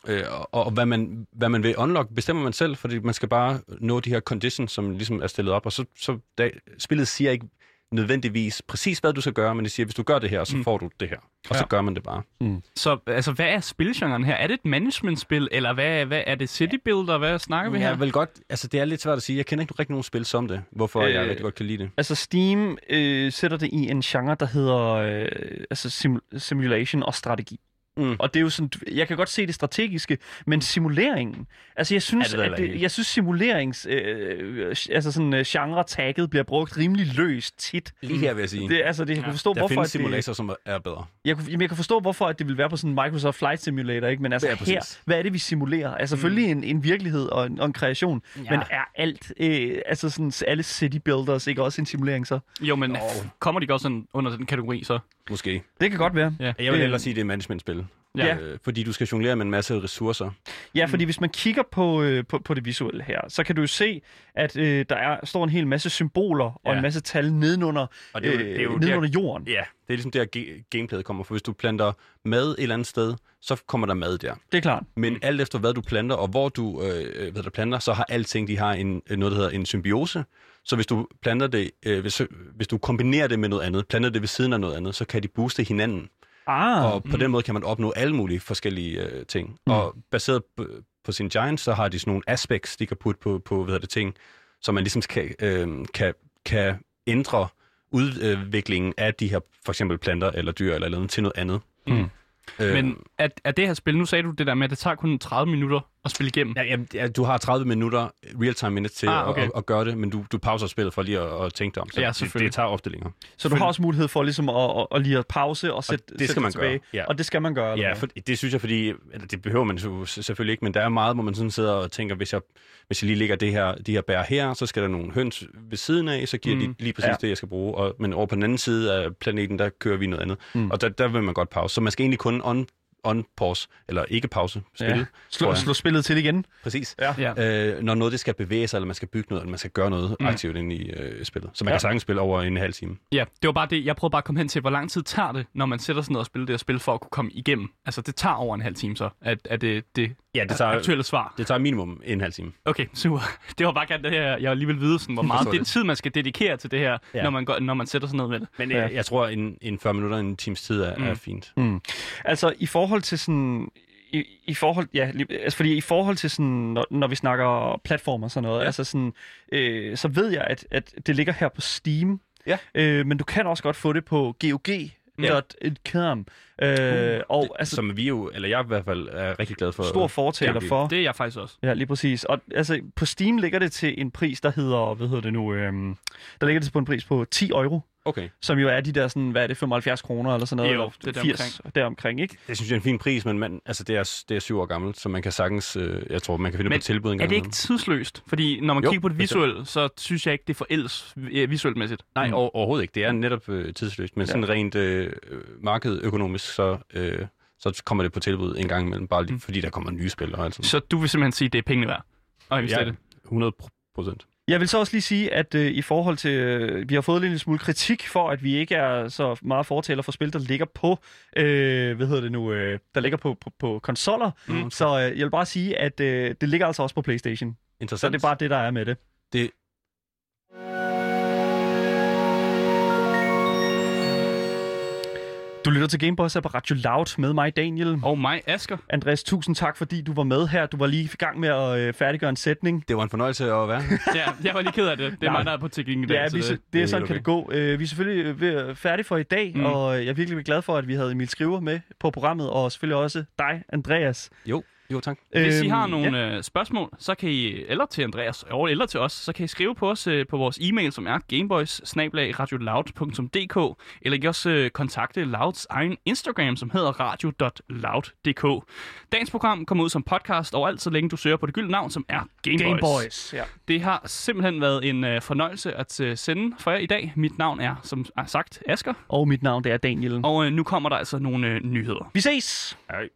øh, og, og hvad, man, hvad man vil unlock, bestemmer man selv, fordi man skal bare nå de her conditions, som ligesom er stillet op, og så, så da, spillet siger ikke nødvendigvis præcis, hvad du skal gøre, men de siger, hvis du gør det her, så Mm. får du det her. Og så Ja. gør man det bare. Så altså, hvad er spilgenren her? Er det et managementspil, eller hvad, hvad er det city builder? Hvad snakker vi her? Jeg vil godt, altså det er lidt svært at sige. Jeg kender ikke rigtig nogen spil som det, hvorfor øh, jeg rigtig godt kan lide det. Altså Steam øh, sætter det i en genre, der hedder øh, altså sim- simulation og strategi. Mm. Og det er jo sådan, jeg kan godt se det strategiske, men simuleringen, altså jeg synes, Ja, det at det, ikke. jeg synes simuleriings, øh, altså sådan øh, genre-tagget bliver brugt rimelig løst tit. Lige her vil jeg sige. Det, altså, det, jeg kan forstå, der hvorfor findes at det, simulatorer, som er bedre. jeg, kunne, jamen, jeg kan forstå, hvorfor at det vil være på sådan en Microsoft Flight Simulator, ikke? Men altså Ja, her, hvad er det, vi simulerer? Altså selvfølgelig en, en virkelighed og en, og en kreation, ja. men er alt, øh, altså sådan alle city builders ikke også en simulering så? Jo, men kommer de godt sådan under den kategori så? Måske. Det kan godt være. Ja. Jeg vil Øh, hellere sige, det er et managementspil. Ja. Øh, fordi du skal jonglere med en masse ressourcer. Ja, fordi hvis man kigger på, øh, på, på det visuelle her, så kan du jo se, at øh, der er, står en hel masse symboler og Ja. en masse tal nedenunder, Og det er jo- øh, det er jo nedenunder der- jorden. Ja, det er ligesom der, ge- gameplayet kommer. For hvis du planter mad et eller andet sted, så kommer der mad der. Det er klart. Men alt efter hvad du planter, og hvor du øh, hvad der planter, så har alting, de har en, noget, der hedder en symbiose. Så hvis du planter det, øh, hvis, hvis du kombinerer det med noget andet, planter det ved siden af noget andet, så kan de booste hinanden. Ah, Og på den måde kan man opnå alle mulige forskellige øh, ting. Mm. Og baseret på, på sin giant, så har de sådan nogle aspects, de kan putte på, på hvad det, ting, så man ligesom kan, øh, kan, kan ændre udviklingen af de her for eksempel planter eller dyr eller noget til noget andet. Mm. Øh, Men er, er det her spil, nu sagde du det der med, at det tager kun 30 minutter at spille igennem. Ja, jamen, ja, du har 30 minutter, real-time minutes til Ah, okay. at, at gøre det, men du, du pauser spillet for lige at, at tænke dig om. Så Ja, det, selvfølgelig. det tager ofte længere. så du har også mulighed for ligesom at, at, at lige at pause og sætte, det sætte skal man tilbage. gøre, ja. Og det skal man gøre, eller Ja, for, det synes jeg, fordi... Eller det behøver man jo selvfølgelig ikke, men der er meget, hvor man sådan sidder og tænker, hvis jeg, hvis jeg lige lægger det her, de her bær her, så skal der nogle høns ved siden af, så giver mm. De lige præcis Ja. det, jeg skal bruge. Og, men over på den anden side af planeten, der kører vi noget andet. Mm. Og der, der vil man godt pause. Så man skal egentlig kun on, on pause, eller ikke pause, spille. Ja. Slå, slå spillet til igen. Præcis. Ja. Øh, når noget det skal bevæge sig, eller man skal bygge noget, eller man skal gøre noget Mm. aktivt ind i øh, spillet. Så man Ja. kan sagtens spille over en halv time. Ja, det var bare det. Jeg prøvede bare at komme hen til, hvor lang tid tager det, når man sætter sig ned og spiller det her spil, for at kunne komme igennem. Altså, det tager over en halv time så, at, at det, det Ja, det tager, aktuelle svar. det tager minimum en halv time. Okay, super. Det var bare gerne det her, jeg alligevel vide, sådan, hvor meget det det. tid, man skal dedikere til det her, Ja. når, man går, når man sætter sig ned med det. Men Ja. ja. jeg, jeg tror, en, en 40 minutter, en times tid er, mm. er fint. Mm. Altså i forhold til sådan i, i forhold ja, altså fordi i forhold til sådan når, når vi snakker platformer og sådan noget, ja. Ja. altså sådan øh, så ved jeg at, at det ligger her på Steam. Ja. Øh, men du kan også godt få det på GOG.com. Øh, og altså Som vi jo, eller jeg i hvert fald, er rigtig glad for. stor fortaler GOG. for. Det er jeg faktisk også. Ja, lige præcis. Og altså, på Steam ligger det til en pris, der hedder, hvad hedder det nu, øhm, der ligger det på en pris på 10 euro, Okay, som jo er de der sådan, hvad er det, 75 kroner eller sådan noget, Jo, eller det er 80 deromkring, ikke? det synes jeg er en fin pris, men man, altså, det, er, det er syv år gammelt, så man kan sagtens, øh, jeg tror, man kan finde Men på et tilbud en Er gang. det ikke tidsløst? Fordi når man Jo, kigger på det visuelle, så synes jeg ikke, det forældes visuelt mæssigt. Nej, Mm. over, overhovedet ikke. Det er netop øh, tidsløst, men sådan rent øh, markedøkonomisk, så, øh, så kommer det på tilbud en gang imellem, bare lige, Mm. fordi der kommer nye spil og alt sådan Så du vil simpelthen sige, at det er pengene værd? Og investere Ja, det? 100 procent. Jeg vil så også lige sige, at øh, i forhold til, øh, vi har fået lidt en smule kritik for, at vi ikke er så meget fortaler for spil, der ligger på, øh, hvad hedder det nu, øh, der ligger på, på, på konsoller. Mm. Så øh, jeg vil bare sige, at øh, det ligger altså også på PlayStation. Så Interessant. det er bare det, der er med det. Det, Du lytter til Gameboys på Radio Loud med mig, Daniel. Og mig, Asker. Andreas, tusind tak, fordi du var med her. Du var lige i gang med at øh, færdiggøre en sætning. det var en fornøjelse at være. Ja, jeg var lige ked af det. Det er mig, der er på teknikken i dag. Ja, så vi, det, det, det er sådan helt kan det gå. Øh, vi er selvfølgelig øh, ved- færdige for i dag, mm. og jeg er virkelig glad for, at vi havde Emil Skriver med på programmet, og selvfølgelig også dig, Andreas. Jo, jo tak. Hvis I Øhm, har nogle ja. øh, spørgsmål, så kan I, eller til Andreas, eller til os, så kan I skrive på os øh, på vores e-mail, som er gameboys eller I kan også øh, kontakte Louds egen Instagram, som hedder radio.loud.dk. Dagens program kommer ud som podcast overalt, så længe du søger på det gyldne navn, som er Gameboys. Gameboys. Ja. Det har simpelthen været en øh, fornøjelse at øh, sende for jer i dag. Mit navn er, som sagt, Asker, Og mit navn det er Daniel. og øh, nu kommer der altså nogle øh, nyheder. Vi ses! Hej.